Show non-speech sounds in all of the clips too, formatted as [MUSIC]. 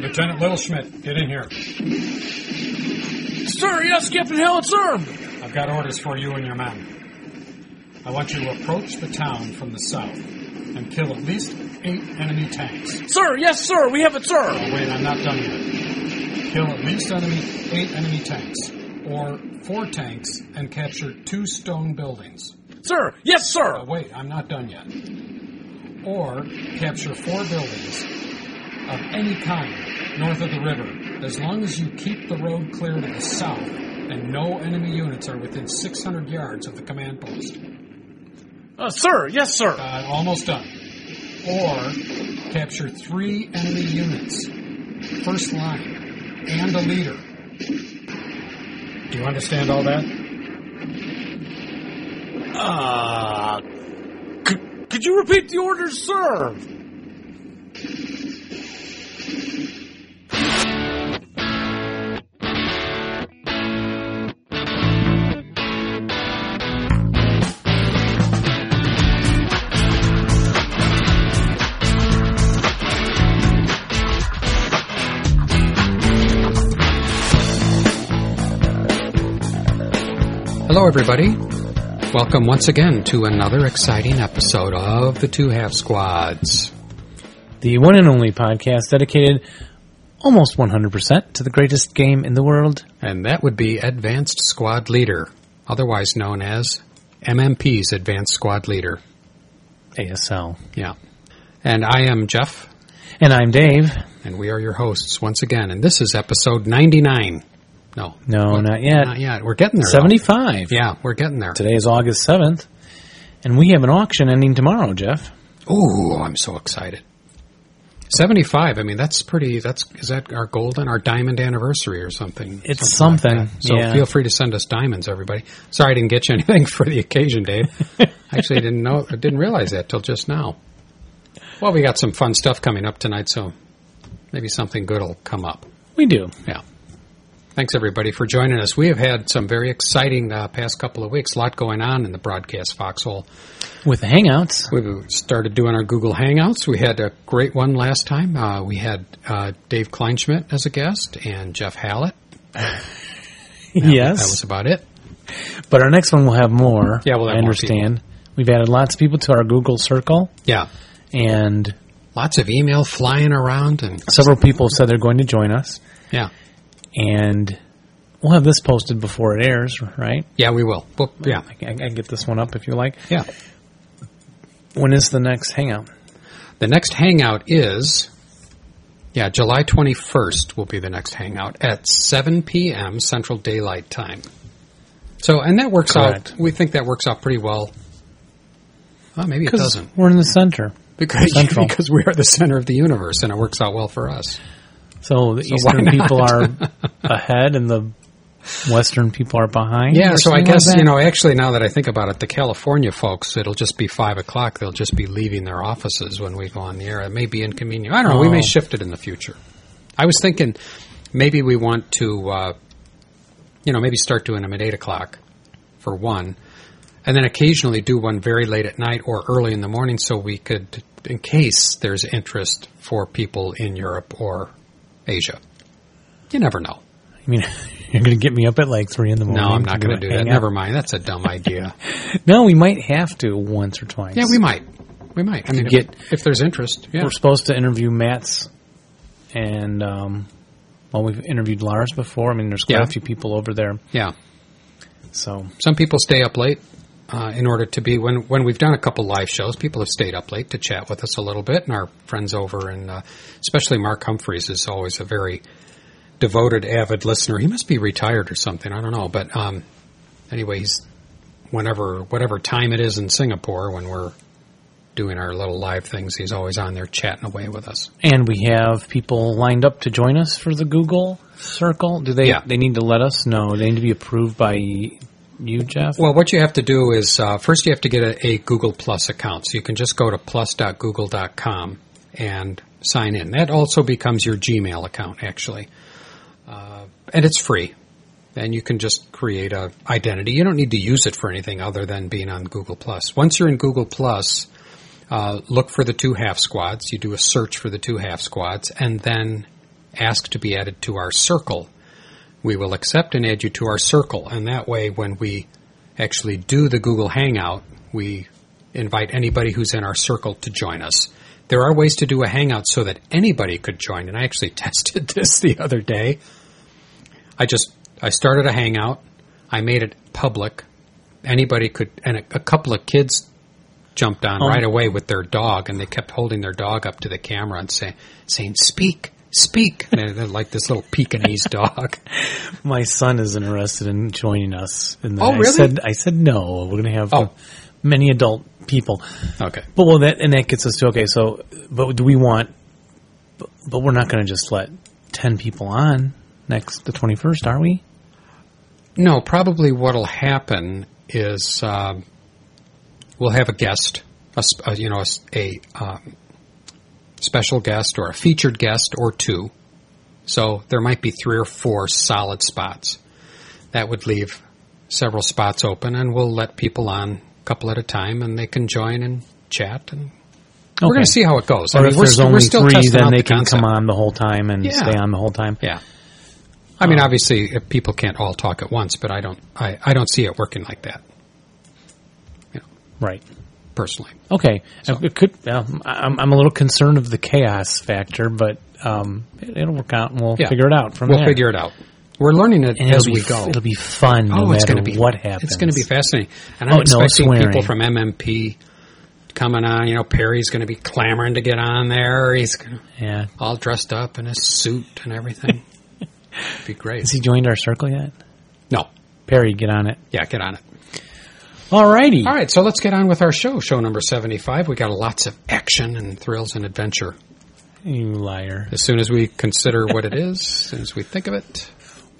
Lieutenant Little Schmidt, get in here. Sir, yes, Captain Hallett, sir. I've got orders for you and your men. I want you to approach the town from the south and kill at least eight enemy tanks. Sir, yes, sir, we have it, sir. Oh, wait, I'm not done yet. Kill at least enemy eight enemy tanks, or four tanks, and capture two stone buildings. Sir, yes, sir. Oh, wait, I'm not done yet. Or capture four buildings of any kind north of the river, as long as you keep the road clear to the south and no enemy units are within 600 yards of the command post. Uh, sir, yes, sir. Uh, almost done. Or capture three enemy units, first line, and a leader. Do you understand all that? Uh, could, could you repeat the orders, sir? Hello, everybody. Welcome once again to another exciting episode of the Two Half Squads. the one and only podcast dedicated almost 100% to the greatest game in the world. And that would be Advanced Squad Leader, otherwise known as MMP's Advanced Squad Leader. ASL. Yeah. And I am Jeff, And I'm Dave. and we are your hosts once again. And this is episode 99. No. No, not yet. Not yet. We're getting there. though. 75. Yeah, we're getting there. Today is August 7th. And we have an auction ending tomorrow, Jeff. Ooh, I'm so excited. 75. I mean, that's pretty, that's, is that our golden, our diamond anniversary or something? It's like something, that. so yeah. feel free to send us diamonds, everybody. Sorry I didn't get you [LAUGHS] anything for the occasion, Dave. [LAUGHS] Actually, I didn't know, I didn't realize that till just now. Well, we got some fun stuff coming up tonight, so maybe something good will come up. We do. Yeah. Thanks everybody for joining us. We have had some very exciting uh, past couple of weeks. A lot going on in the broadcast foxhole. With the Hangouts. We started doing our Google Hangouts. We had a great one last time. Uh, we had uh, Dave Kleinschmidt as a guest and Jeff Hallett. [LAUGHS] yes. That was about it. but our next one will have more. Yeah, we'll have I more understand. We've added lots of people to our Google Circle. Yeah. And Lots of email flying around and several people said they're going to join us. yeah. And we'll have this posted before it airs, right? Yeah, we will. Well, yeah. I can, I can get this one up if you like. Yeah. When is the next Hangout? The next hangout is yeah, July 21st will be the next hangout at 7 p.m. Central Daylight Time. So, and that works Correct. out. We think that works out pretty well. Well, maybe it doesn't. we're in the center. Because, [LAUGHS] Central. because we are the center of the universe and it works out well for us. So the So eastern people are [LAUGHS] ahead and the western people are behind. Yeah, so I something like guess, you know, actually now that I think about it, the California folks, it'll just be 5 o'clock. They'll just be leaving their offices when we go on the air. It may be inconvenient. I don't know. We may Oh. shift it in the future. I was thinking maybe we want to, uh, you know, maybe start doing them at 8 o'clock for one, and then occasionally do one very late at night or early in the morning so we could, in case there's interest for people in Europe or Asia. You never know. I mean, [LAUGHS] you're going to get me up at like three in the morning. No, I'm not going to do that. out? Never mind. That's a dumb idea. [LAUGHS] No, we might have to once or twice. Yeah, we might. We might. I mean, get- if, if there's interest. Yeah. We're supposed to interview Matt's, and um, well, we've interviewed Lars before. I mean, there's quite Yeah. a few people over there. Yeah. So Some people stay up late uh, in order to be when when we've done a couple live shows. People have stayed up late to chat with us a little bit, and our friends over and uh, especially Mark Humphreys is always a very devoted, avid listener. He must be retired or something. I don't know, but um, anyway, he's whenever whatever time it is in Singapore when we're doing our little live things, he's always on there chatting away with us. And we have people lined up to join us for the Google Circle. Do they? Yeah. They need to let us know. They need to be approved by you, Jeff. Well, what you have to do is uh, first you have to get a, a Google Plus account. So you can just go to plus.google.com and sign in. That also becomes your Gmail account, actually. Uh, and it's free. And you can just create a identity. You don't need to use it for anything other than being on Google Plus. Once you're in Google Plus, uh, look for the two half squads. You do a search for the two half squads, and then ask to be added to our circle. We will accept and add you to our circle, and that way, when we actually do the Google Hangout, we invite anybody who's in our circle to join us. There are ways to do a Hangout so that anybody could join, and I actually [LAUGHS] tested this the other day. I just I started a Hangout, I made it public. Anybody could, and a, a couple of kids jumped on Oh. right away with their dog, and they kept holding their dog up to the camera and saying, saying, "Speak, speak," [LAUGHS] they're like this little Pekingese dog. [LAUGHS] My son is interested in joining us. And Oh, I really? said, I said no. We're going to have Oh. uh, many adult people. Okay, But well, that and that gets us to okay. So, but do we want? But, but we're not going to just let ten people on next the twenty first, are we? no, probably what'll happen is um, we'll have a guest, a, a, you know, a. um, special guest or a featured guest or two. So there might be three or four solid spots. That would leave several spots open, and we'll let people on a couple at a time, and they can join and chat. And we're going to see how it goes. Or I mean, if we're, there's we're only still three, then they the can concept. come on the whole time and Yeah. stay on the whole time. Yeah. I mean, um, obviously, if people can't all talk at once, but I don't. I, I don't see it working like that Right. Personally. Okay. It could. Well, I'm, I'm a little concerned of the chaos factor, but um, it, it'll work out, and we'll Yeah. figure it out from We'll there. figure it out. We're learning it and as we go. It'll be fun no oh, it's going to be what happens. It's going to be fascinating, and I'm Oh, expecting swearing. people from MMP coming on. You know, Perry's going to be clamoring to get on there. He's gonna, Yeah. all dressed up in his suit and everything. It'd [LAUGHS] be great. Has he joined our circle yet? No, Perry, get on it. yeah, get on it. Alrighty. All right, so let's get on with our show. Show number seventy-five. We got lots of action and thrills and adventure. You liar. As soon as we consider what it is, as soon as we think of it,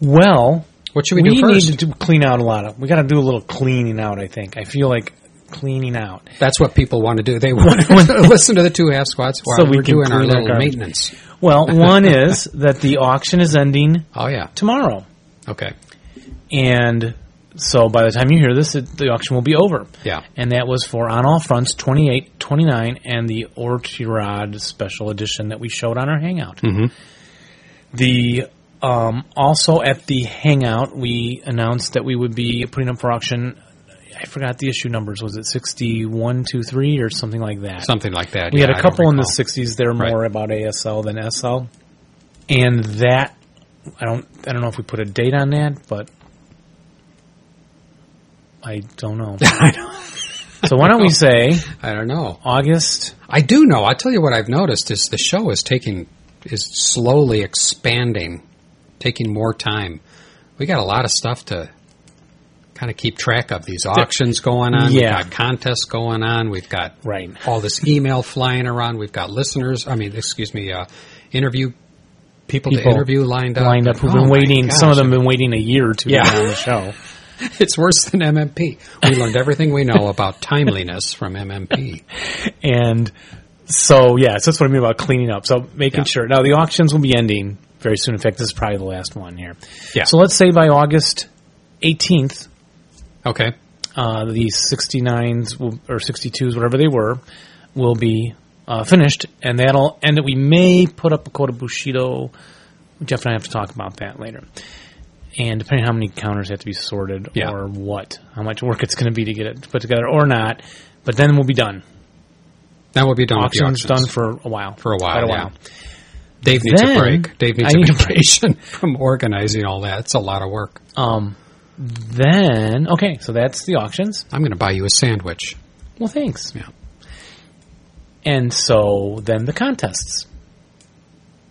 Well, what should we, we do first? need to do, clean out a lot of. We got to do a little cleaning out. I think. I feel like cleaning out. That's what people want to do. They [LAUGHS] want to [LAUGHS] listen to the two half squads while So we we're can doing our clean our little maintenance. Well, [LAUGHS] one is that the auction is ending Oh yeah. tomorrow, Okay. and so by the time you hear this, it, the auction will be over. Yeah. And that was for On All Fronts 28, 29, and the Orchirad special edition that we showed on our Hangout. Mhm. The um, also at the Hangout, we announced that we would be putting up for auction. I forgot the issue numbers. Was it sixty one, two, three, or something like that? Something like that. we yeah, had a couple in the sixties. They're Right. more about ASL than SL, and that I don't. I don't know if we put a date on that, but [LAUGHS] I don't know. so why don't we say I don't know. August? I do know. I'll tell you what I've noticed is the show is taking is slowly expanding, taking more time. We got a lot of stuff to kind of keep track of. These auctions going on. Yeah. We've got contests going on. We've got Right. all this email flying around. We've got listeners. I mean, excuse me, uh, interview people, People to interview lined up. Lined up who've Oh been waiting. Some of them have been waiting a year to Yeah. get on the show. [LAUGHS] [LAUGHS] It's worse than MMP. We learned [LAUGHS] everything we know about timeliness from MMP. [LAUGHS] And so, yeah, so that's what I mean about cleaning up. So making Yeah. sure. Now, the auctions will be ending very soon. In fact, this is probably the last one here. Yeah. So let's say by August 18th, Okay. uh, the 69s will, or 62s, whatever they were, will be uh, finished, and that'll end it. We may put up a Code of Bushido. Jeff and I have to talk about that later. And depending on how many counters have to be sorted Yeah. or what, how much work it's going to be to get it put together or not, but then we'll be done. That will be done Auction's done for a while. For a while, Quite a yeah. while. Dave needs Then- a break. Dave needs I a need a break. [LAUGHS] from organizing all that. It's a lot of work. Um, then, okay, so that's the auctions. I'm going to buy you a sandwich. Well, thanks. Yeah. And so then the contests.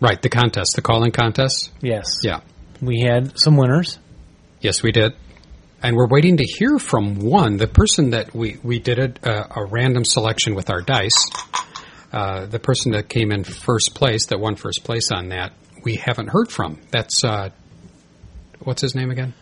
Right, the contest, the calling contest. Yes. Yeah. We had some winners. Yes, we did. And we're waiting to hear from one, the person that we, we did a, a, random selection with our dice. Uh, the person that came in first place, that won first place on that, we haven't heard from. That's, uh, what's his name again?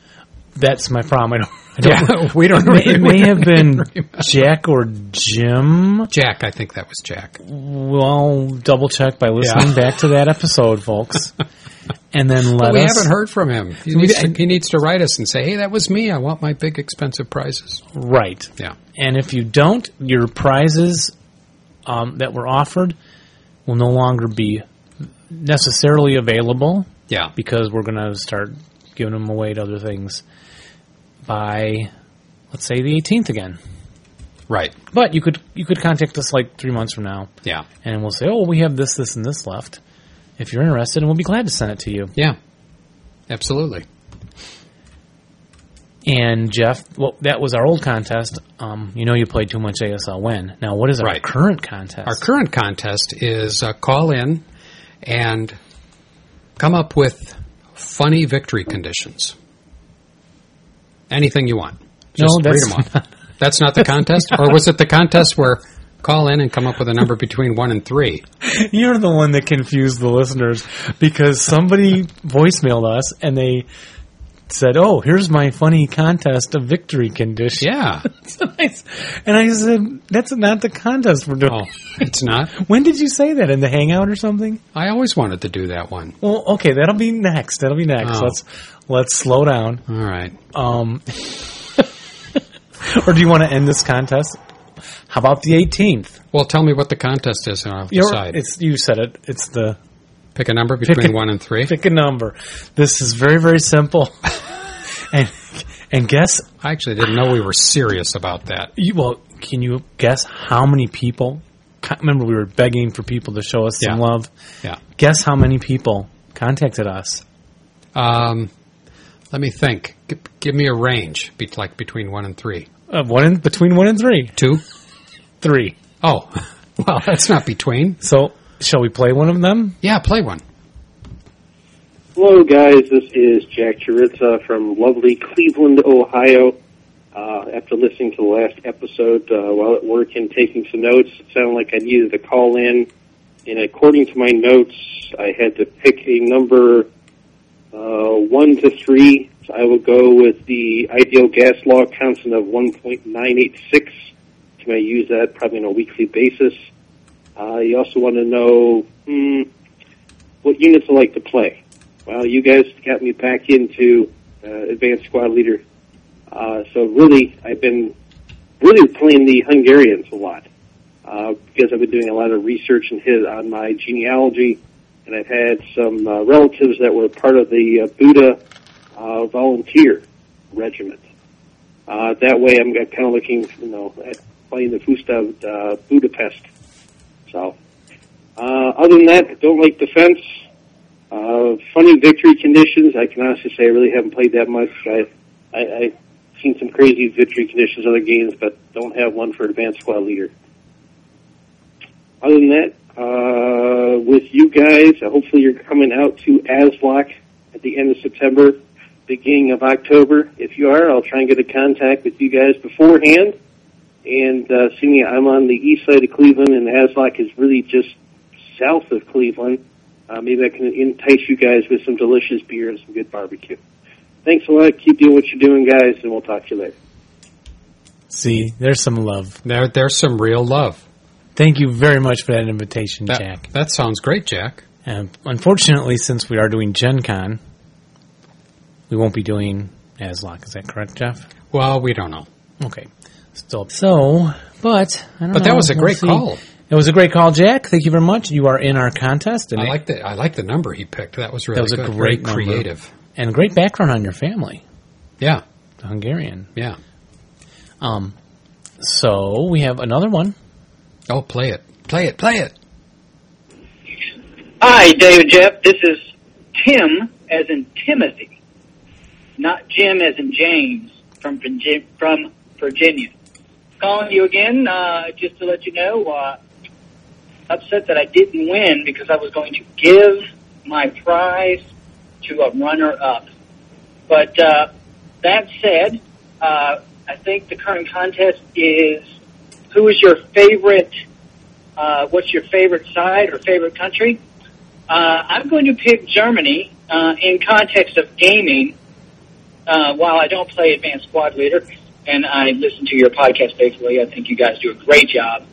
That's my problem. I don't. Yeah, [LAUGHS] we don't It may, it may have [LAUGHS] been. Jack or Jim. Jack, I think that was Jack. Well, double check by listening Yeah. back to that episode, folks, [LAUGHS] and then let But we us. haven't heard from him. He needs, to, he needs to write us and say, "Hey, that was me. I want my big expensive prizes." Right, Yeah, and if you don't, your prizes um, that were offered will no longer be necessarily available Yeah. because we're going to start giving them away to other things by, let's say, the 18th again. Right. But you could you could contact us like three months from now, Yeah. and we'll say, oh, we have this, this, and this left. If you're interested, and we'll be glad to send it to you. Yeah. Absolutely. And Jeff, well, that was our old contest. Um, you know, you played too much ASL. When now, what is our Right. current contest? Our current contest is uh, call in and come up with funny victory conditions. Anything you want. No, Just read that's them [LAUGHS] off. That's not the contest? or was it the contest where call in and come up with a number between 1 and 3? You're the one that confused the listeners because somebody voicemailed us and they said, "Oh, here's my funny contest of victory condition." Yeah. [LAUGHS] nice. and I said, "That's not the contest we're doing." Oh, it's not? [LAUGHS] When did you say that in the hangout or something? I always wanted to do that one. Well, okay, that'll be next. That'll be next. Oh. Let's let's slow down. All right. Um, [LAUGHS] or do you want to end this contest? How about the 18th? Well, tell me what the contest is and I'll You're- decide. It's you said it. It's the Pick a number between a- 1 and 3. pick a number. This is very very simple. [LAUGHS] and and guess I actually didn't know we were serious about that. you, well, can you guess how many people? Remember, we were begging for people to show us some Yeah. love. Yeah. Guess how many people contacted us? Um, let me think. G- give me a range, be- like between one and three. Uh, one in, between one and three. Two? Three. Oh, [LAUGHS] well, that's not between. So, shall we play one of them? Yeah, play one. Hello, guys. This is Jack Chiritza from lovely Cleveland, Ohio. Uh, after listening to the last episode uh, while at work and taking some notes, it sounded like I needed to call in. And according to my notes, I had to pick a number uh, one to three. So I will go with the ideal gas law constant of 1.986. Can I use that probably on a weekly basis? Uh, you also want to know hmm, what units I like to play. Well, you guys got me back into uh, advanced squad leader. Uh, so really, I've been really playing the Hungarians a lot uh, because I've been doing a lot of research and hit on my genealogy, and I've had some uh, relatives that were part of the uh, Buda uh, volunteer regiment. Uh, that way, I'm kind of looking, you know, at playing the Festung uh, Budapest. So, uh, other than that, I don't like defense. Uh, funny victory conditions. I can honestly say I really haven't played that much. I, I, I've seen some crazy victory conditions other games, but don't have one for advanced squad leader. Other than that, uh, with you guys, hopefully you're coming out to ASLOK at the end of September, beginning of October. If you are, I'll try and get a contact with you guys beforehand. And uh, seeing I'm on the east side of Cleveland, and ASLOK is really just south of Cleveland. Uh, maybe I can entice you guys with some delicious beer and some good barbecue. Thanks a lot. Keep doing what you're doing, guys, and we'll talk to you later. See, there's some love. There, there's some real love. Thank you very much for that invitation, That, Jack. that sounds great, Jack. And unfortunately, since we are doing Gen Con, we won't be doing ASLOK. Is that correct, Jeff? Well, we don't know. Okay. So, so but I don't But that was a We'll great see. call. It was a great call, Jack. Thank you very much. You are in our contest, and I like the I like the number he picked. That was really That was a good. great Very number. creative. and great background on your family, Yeah, the Hungarian. yeah. Um, so we have another one. Oh, play it, play it, play it. Hi, David Jeff. This is Tim, as in Timothy, not Jim, as in James, from Virgi- from Virginia. Calling you again, uh, just to let you know, uh, upset that I didn't win because I was going to give my prize to a runner-up. But uh, that said, uh, I think the current contest is who is your favorite? Uh, what's your favorite side or favorite country? Uh, I'm going to pick Germany uh, in context of gaming. Uh, while I don't play Advanced Squad Leader, and I listen to your podcast faithfully, I think you guys do a great job.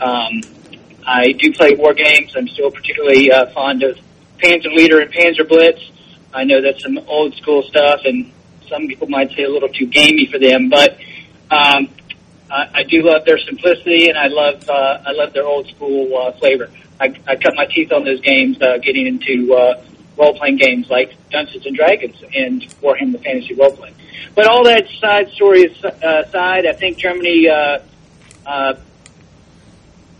Um, I do play war games. I'm still particularly uh, fond of Panzer Leader and Panzer Blitz. I know that's some old school stuff, and some people might say a little too gamey for them, but um, I, I do love their simplicity, and I love uh, I love their old school uh, flavor. I, I cut my teeth on those games, uh, getting into uh, role playing games like Dungeons and Dragons and Warhammer Fantasy role playing. But all that side story uh, aside, I think Germany. Uh, uh,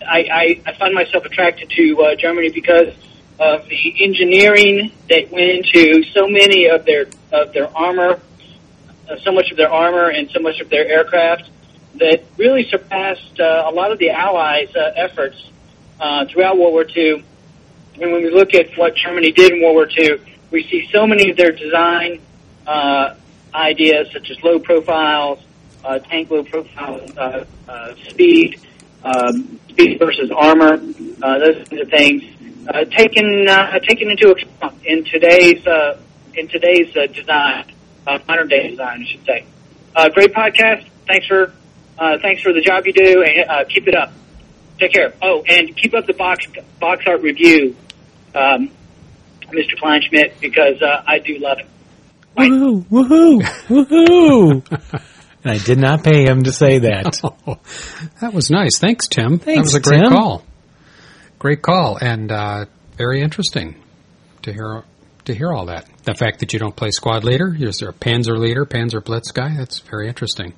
I, I, I find myself attracted to uh, Germany because of the engineering that went into so many of their of their armor, uh, so much of their armor and so much of their aircraft that really surpassed uh, a lot of the Allies' uh, efforts uh, throughout World War II. And when we look at what Germany did in World War II, we see so many of their design uh, ideas, such as low profiles, uh, tank low profile, uh, uh, speed, um, speed versus armor, uh, those kinds of things, uh, taken uh, taken into account in today's uh, in today's uh, design, uh, modern day design, I should say. Uh, great podcast. Thanks for uh, thanks for the job you do, and uh, keep it up. Take care. Oh, and keep up the box box art review, um, Mr. Kleinschmidt, because uh, I do love it. Woohoo! Woohoo! Woohoo! [LAUGHS] and I did not pay him to say that. Oh, [LAUGHS] that was nice. Thanks, Tim. Thanks, that was a great Tim. call. Great call, and uh, very interesting to hear to hear all that. The fact that you don't play squad leader, is there a Panzer leader, Panzer Blitz guy? That's very interesting.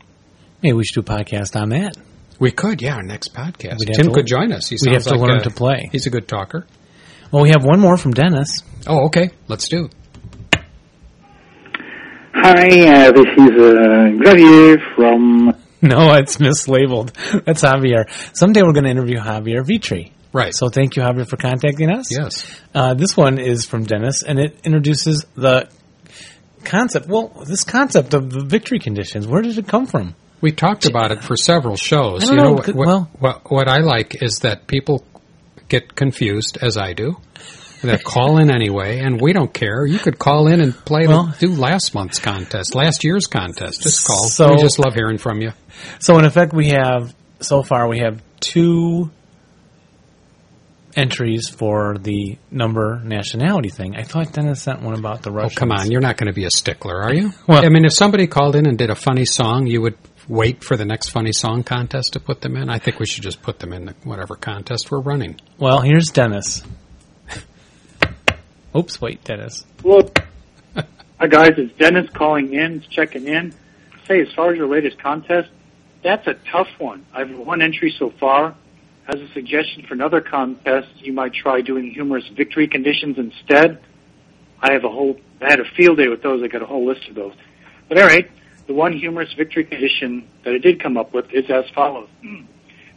Maybe we should do a podcast on that. We could, yeah, our next podcast. Tim could join us. He we'd have to like learn a- to play. He's a good talker. Well, we have one more from Dennis. Oh, okay. Let's do. Hi, uh, this is uh, Xavier from. [LAUGHS] No, it's mislabeled. That's Javier. Someday we're going to interview Javier Vitri. Right. So thank you, Javier, for contacting us. Yes. Uh, this one is from Dennis, and it introduces the concept. Well, this concept of the victory conditions. Where did it come from? We talked about it for several shows. I don't you know, what, could- what, well- what, what I like is that people get confused, as I do. They call in anyway, and we don't care. You could call in and play, Well- do last month's contest, last year's contest. Just call. So- we just love hearing from you. So in effect, we have so far we have two entries for the number nationality thing. I thought Dennis sent one about the Oh, come on. You're not going to be a stickler, are you? Well- I mean, if somebody called in and did a funny song, you would wait for the next funny song contest to put them in. I think we should just put them in the, whatever contest we're running. Well, here's Dennis. Oops, wait, Dennis. Look, hi [LAUGHS] uh, guys, it's Dennis calling in, checking in. Say, as far as your latest contest, that's a tough one. I've one entry so far. As a suggestion for another contest, you might try doing humorous victory conditions instead. I have a whole, I had a field day with those. I got a whole list of those. But all right, the one humorous victory condition that I did come up with is as follows. Hmm.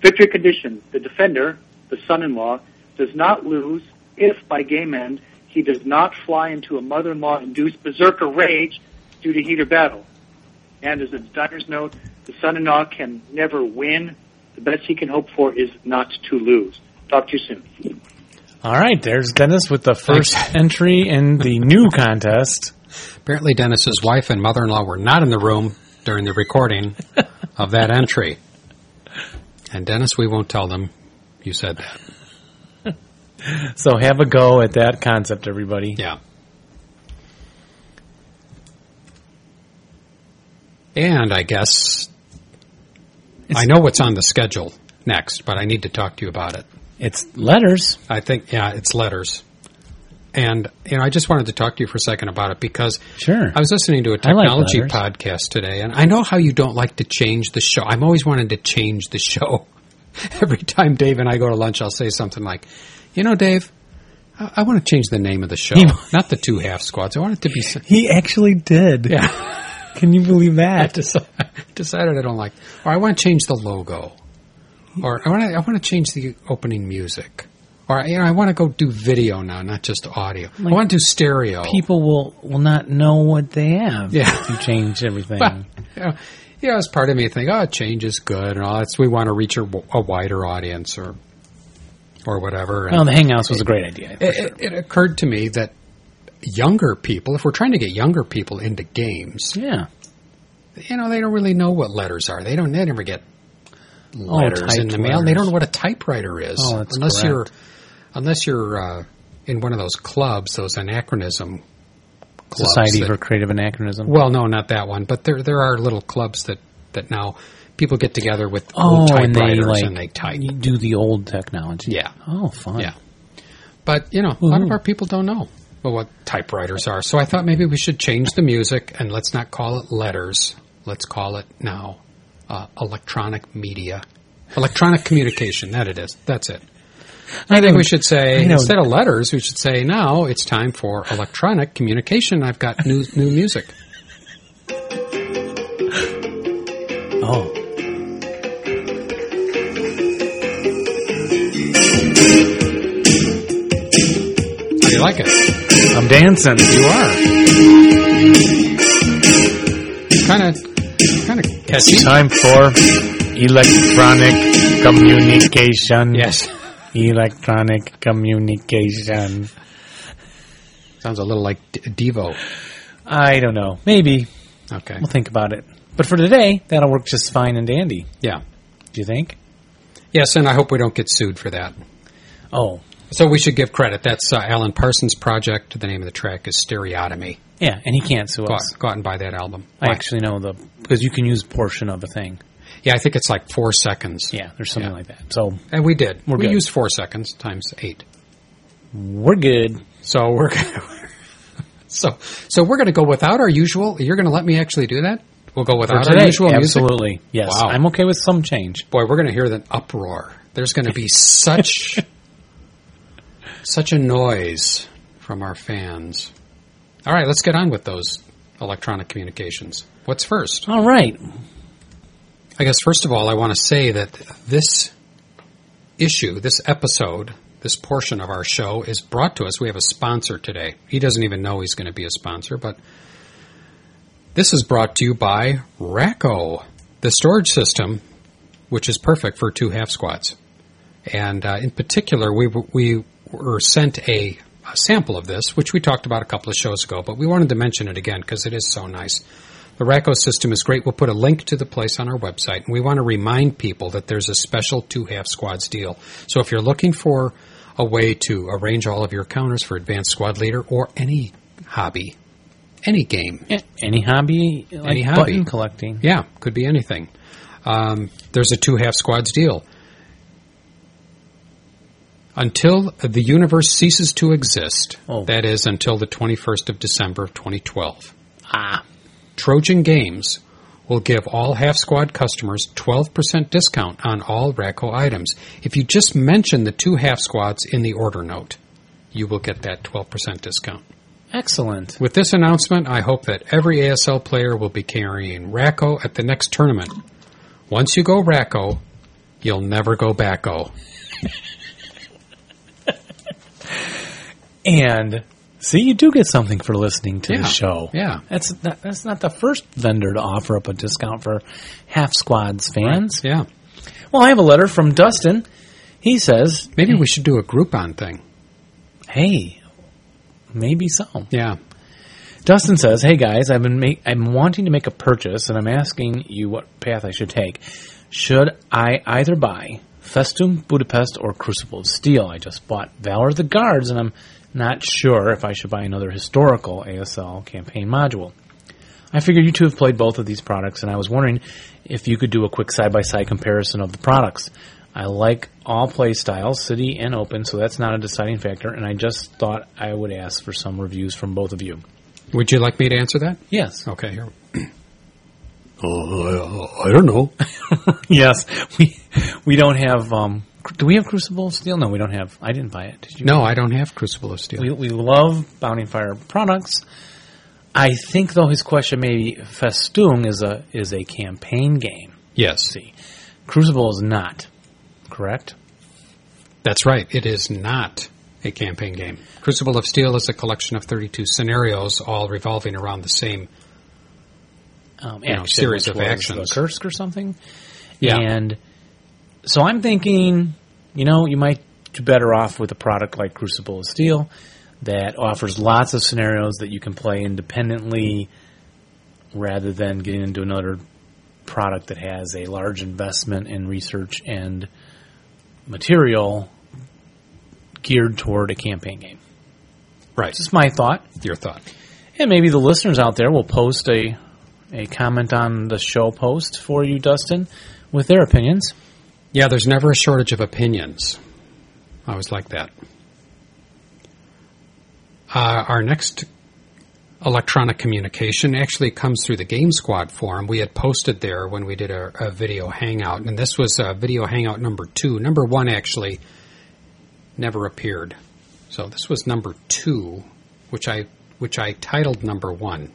Victory condition: the defender, the son-in-law, does not lose if by game end he does not fly into a mother-in-law induced berserker rage due to heat or battle. And as a designer's note, the son-in-law can never win. The best he can hope for is not to lose. Talk to you soon. All right, there's Dennis with the first entry in the new contest. Apparently, Dennis's wife and mother-in-law were not in the room during the recording [LAUGHS] of that entry. And Dennis, we won't tell them you said that. [LAUGHS] So have a go at that concept, everybody. Yeah. And I guess I know what's on the schedule next, but I need to talk to you about it. It's letters. I think, yeah, it's letters. And, you know, I just wanted to talk to you for a second about it because Sure. I was listening to a technology letters. podcast today, and I know how you don't like to change the show. I'm always wanting to change the show. [LAUGHS] Every time Dave and I go to lunch, I'll say something like, you know, Dave, I, I want to change the name of the show. [LAUGHS] Not the two half squads. I want it to be. s- He actually did. Yeah. [LAUGHS] Can you believe [LAUGHS] I that? deci- decided I don't like, or I want to change the logo, or I want to I want to change the opening music, or you know I want to go do video now, not just audio. I want to do stereo. People will will not know what they have Yeah. if you change everything. Well, you know, you know, as part of me think, oh, change is good, and all. It's we want to reach a, a wider audience, or or whatever. And well, the Hangouts was a great idea. it, sure. it, it occurred to me that younger people, if we're trying to get younger people into games, yeah. you know, they don't really know what letters are. They don't. They never get letters in typed the mail. They don't know what a typewriter is Oh, unless correct. you're unless you're uh, in one of those clubs, those anachronism clubs. Society that- for Creative Anachronism. well, no, not that one, but there there are little clubs that that now people get together with oh, old and they typewriters like and they type. you do the old technology. Yeah. Oh, fun. Yeah. But, you know, a lot of our people don't know what typewriters are. So I thought maybe we should change the music and let's not call it letters. Let's call it now uh, electronic media. Electronic communication, that it is. That's it. I think we should say, instead of letters, we should say now it's time for electronic communication. I've got new, new music. [LAUGHS] Oh. How do you like it? I'm dancing. You are. Kind of, kind of catchy. It's time for electronic communication. Yes. Electronic communication. Sounds a little like D- Devo. I don't know. Maybe. Okay. We'll think about it. But for today, that'll work just fine and dandy. Yeah. Do you think? Yes, and I hope we don't get sued for that. Oh. So we should give credit. That's uh, Alan Parsons' project. The name of the track is Stereotomy. Yeah, and he can't sue Go us. go out and buy that album. I Why? actually know the because you can use a portion of a thing. Yeah, I think it's like four seconds. Yeah, there's something Yeah. like that. So And we did. We're we good. used four seconds times eight. we're good. So we're [LAUGHS] so so we're going to go without our usual. You're going to let me actually do that? We'll go without our today, usual music. absolutely. Yes, Wow. I'm okay with some change. Boy, we're going to hear the uproar. There's going to be such [LAUGHS] such a noise from our fans. All right, let's get on with those electronic communications. What's first? All right. I guess first of all, I want to say that this issue, this episode, this portion of our show is brought to us. We have a sponsor today. He doesn't even know he's going to be a sponsor, but this is brought to you by Racco, the storage system, which is perfect for two half squats. And uh, in particular, we we were sent a, a sample of this, which we talked about a couple of shows ago, but we wanted to mention it again because it is so nice. The Racco system is great. We'll put a link to the place on our website, and we want to remind people that there's a special two half squads deal. So if you're looking for a way to arrange all of your counters for Advanced Squad Leader or any hobby, any game, Yeah, Any hobby, like Any hobby. collecting. yeah, could be anything. Um, there's a two half squads deal. Until the universe ceases to exist, Oh. that is until the 21st of December of 2012, Ah, Trojan Games will give all half squad customers 12% discount on all Racco items. If you just mention the two half squads in the order note, you will get that 12% discount. excellent. With this announcement, I hope that every ASL player will be carrying Racco at the next tournament. Once you go Racco, you'll never go backo. [LAUGHS] And see, you do get something for listening to Yeah, the show. yeah. that's not, that's not the first vendor to offer up a discount for half squads fans. Yeah. Well, I have a letter from Dustin. He says, Maybe we should do a Groupon thing. "Hey, maybe so." Yeah. Dustin says, "Hey guys, I've been make, I'm wanting to make a purchase, and I'm asking you what path I should take. Should I either buy Festung Budapest or Crucible of Steel? I just bought Valor of the Guards, and I'm not sure if I should buy another historical ASL campaign module. I figured you two have played both of these products, and I was wondering if you could do a quick side by side comparison of the products." I like all play styles, city and open, so that's not a deciding factor, and I just thought I would ask for some reviews from both of you. Would you like me to answer that? Yes. Okay, here. Oh, I don't know. [LAUGHS] yes. We we don't have um cr- do we have Crucible of Steel? No, we don't have I didn't buy it. Did you? No, I don't have Crucible of Steel. We we love Bounding Fire products. I think though his question maybe Festung is a is a campaign game. yes, See. Crucible is not. Correct? that's right. It is not a campaign game. Crucible of Steel is a collection of 32 scenarios, all revolving around the same. Um, You know, series of actions. Kursk or something. Yeah. And so I'm thinking, you know, you might do better off with a product like Crucible of Steel that offers lots of scenarios that you can play independently rather than getting into another product that has a large investment in research and material geared toward a campaign game. Right. Just my thought. Your thought. And maybe the listeners out there will post a a comment on the show post for you, Dustin, with their opinions. Yeah, there's never a shortage of opinions. I always like that. Uh, our next electronic communication actually comes through the Game Squad forum. We had posted there when we did a, a video hangout, and this was uh, video hangout number two. Number one actually never appeared, so this was number two, which I which I titled number one.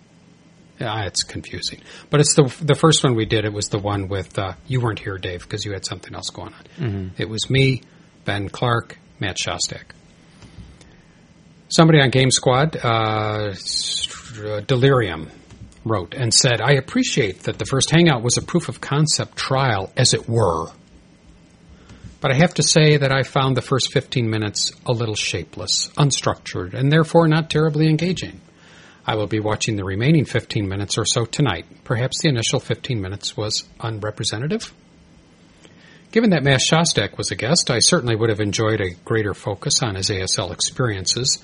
Yeah, it's confusing, but it's the the first one we did. It was the one with uh, you weren't here, Dave, because you had something else going on. It was me, Ben Clark, Matt Shostak. Somebody on Game Squad, uh, Delirium, wrote and said, I appreciate that the first Hangout was a proof of concept trial, as it were. But I have to say that I found the first 15 minutes a little shapeless, unstructured, and therefore not terribly engaging. I will be watching the remaining 15 minutes or so tonight. Perhaps the initial 15 minutes was unrepresentative? Given that Matt Shostak was a guest, I certainly would have enjoyed a greater focus on his ASL experiences.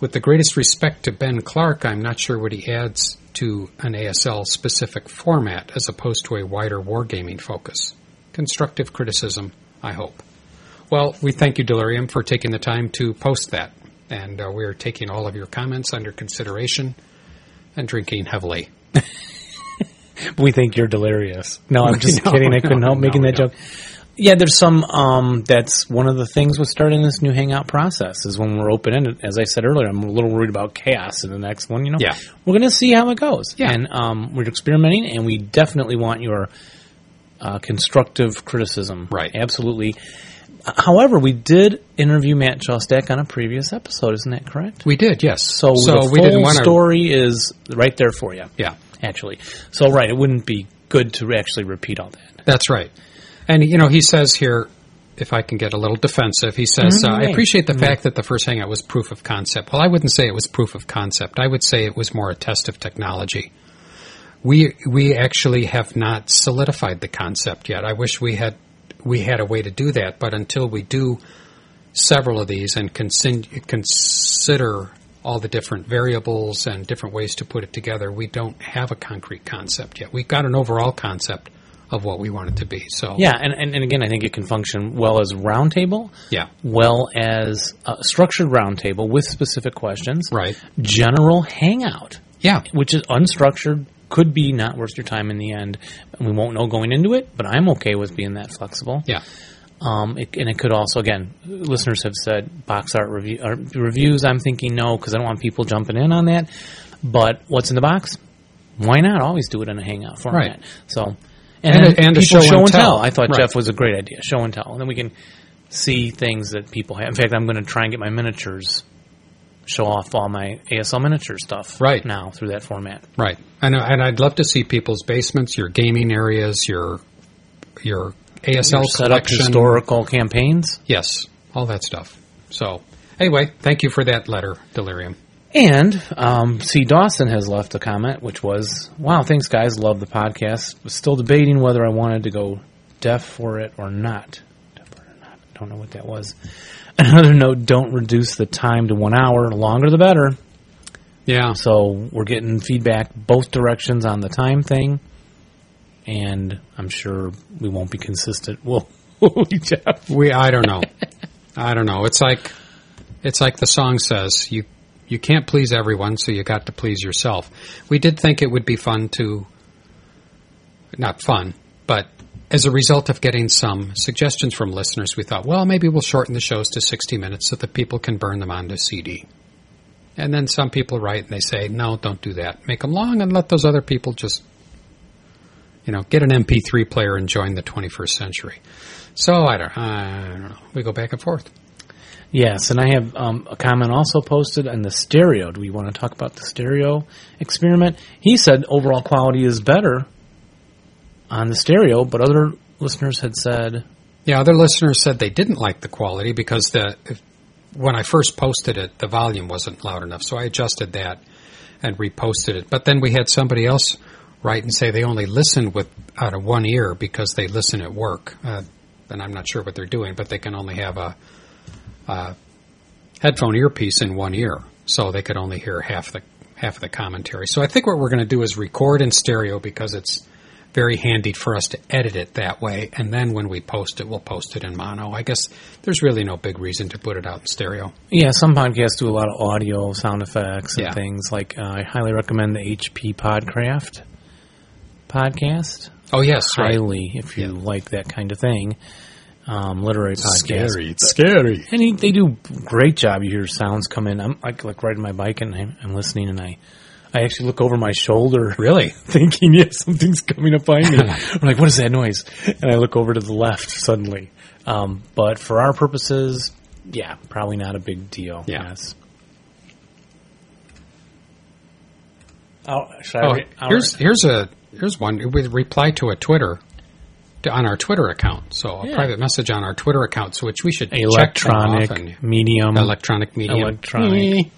With the greatest respect to Ben Clark, I'm not sure what he adds to an ASL specific format as opposed to a wider wargaming focus. Constructive criticism, I hope. Well, we thank you, Delirium, for taking the time to post that. And uh, we are taking all of your comments under consideration and drinking heavily. [LAUGHS] We think you're delirious. No, I'm [LAUGHS] just No, kidding. I couldn't [LAUGHS] no, help making no, that joke. Yeah, there's some. Um, that's one of the things with starting this new Hangout process is when we're open ended. As I said earlier, I'm a little worried about chaos in the next one. You know, Yeah. we're going to see how it goes. Yeah. and um, we're experimenting, and we definitely want your uh, constructive criticism. Right. absolutely. However, we did interview Matt Shostak on a previous episode. Isn't that correct? We did, yes. So, the we full didn't want to. story is right there for you. Yeah, Actually, so right, it wouldn't be good to actually repeat all that. That's right. And, you know, he says here, if I can get a little defensive, he says, uh, I appreciate the fact that the first hangout was proof of concept. Well, I wouldn't say it was proof of concept. I would say it was more a test of technology. We, we actually have not solidified the concept yet. I wish we had, we had a way to do that, but until we do several of these and consider all the different variables and different ways to put it together, we don't have a concrete concept yet. We've got an overall concept of what we want it to be. So. Yeah, and, and, and again, I think it can function well as roundtable, yeah, well as a structured roundtable with specific questions, right, general hangout, yeah, which is unstructured, could be not worth your time in the end. And we won't know going into it, but I'm okay with being that flexible. yeah, Um, it, and it could also, again, listeners have said box art review, uh, reviews. I'm thinking no because I don't want people jumping in on that. But what's in the box? Why not always do it in a hangout format? Right. So, And then a- and people show and tell. I thought Right. Jeff was a great idea. Show and tell, and then we can see things that people have. In fact, I'm going to try and get my miniatures. Show off all my ASL miniature stuff Right. now through that format. right. And and I'd love to see people's basements, your gaming areas, your your ASL Set up historical campaigns. Yes, all that stuff. So anyway, thank you for that letter, Delirium. And um, C. Dawson has left a comment, which was, "Wow, thanks guys, love the podcast. Was still debating whether I wanted to go deaf for it or not. Deaf for it or not? Don't know what that was." [LAUGHS] Another note: Don't reduce the time to one hour. The longer, the better. Yeah, So we're getting feedback both directions on the time thing, and I'm sure we won't be consistent. Will will we, Jeff? we. I don't know. I don't know. It's like it's like the song says you you can't please everyone, so you got to please yourself. We did think it would be fun to not fun, but as a result of getting some suggestions from listeners, we thought, well, maybe we'll shorten the shows to 60 minutes so that people can burn them onto CD. And then some people write and they say, no, don't do that. Make them long and let those other people just, you know, get an MP3 player and join the 21st century. So I don't, I don't know. We go back and forth. Yes, and I have um, a comment also posted on the stereo. Do we want to talk about the stereo experiment? He said overall quality is better on the stereo, but other listeners had said, Yeah, other listeners said they didn't like the quality because the when I first posted it, the volume wasn't loud enough. So I adjusted that and reposted it. But then we had somebody else write and say they only listen with out of one ear because they listen at work. Uh, and I'm not sure what they're doing, but they can only have a, a headphone earpiece in one ear, so they could only hear half the half of the commentary. So I think what we're going to do is record in stereo because it's very handy for us to edit it that way. And then when we post it, we'll post it in mono. I guess there's really no big reason to put it out in stereo. Yeah, some podcasts do a lot of audio, sound effects, and Yeah. things. Like uh, I highly recommend the HP Podcraft podcast. Oh yes, right. Highly, if you like that kind of thing. Um, literary podcast. It's scary. And he, they do a great job. You hear sounds come in. I'm like, like riding my bike and I'm, I'm listening, and I, I actually look over my shoulder, [LAUGHS] Really? [LAUGHS] thinking, yeah, something's coming up behind me. [LAUGHS] I'm like, what is that noise? And I look over to the left suddenly. Um, but for our purposes, yeah, probably not a big deal. Yeah. Yes. Oh, should I Oh, re- here's re- here's a here's one with reply to a Twitter to, on our Twitter account. So a Yeah. private message on our Twitter account, which we should check electronic often. medium. electronic medium. Electronic.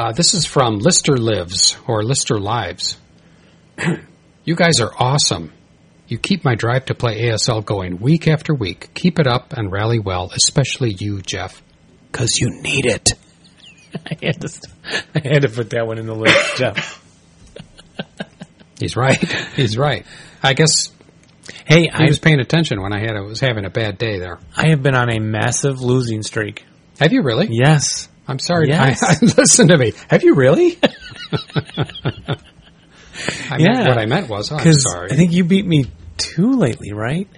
Uh, this is from Lister Lives or Lister Lives. [CLEARS THROAT] you guys are awesome. You keep my drive to play ASL going week after week. Keep it up and rally well, especially you, Jeff, because you need it. [LAUGHS] I had to, [LAUGHS] I had to put that one in the list, [LAUGHS] Jeff. He's right. He's right. I guess Hey, he I was paying attention when I had I was having a bad day there. I have been on a massive losing streak. Have you really? Yes. I'm sorry. Yes. I, I, [LAUGHS] listen to me. Have you really? [LAUGHS] I mean, Yeah. what I meant was, oh, I'm sorry. I think you beat me two lately, right?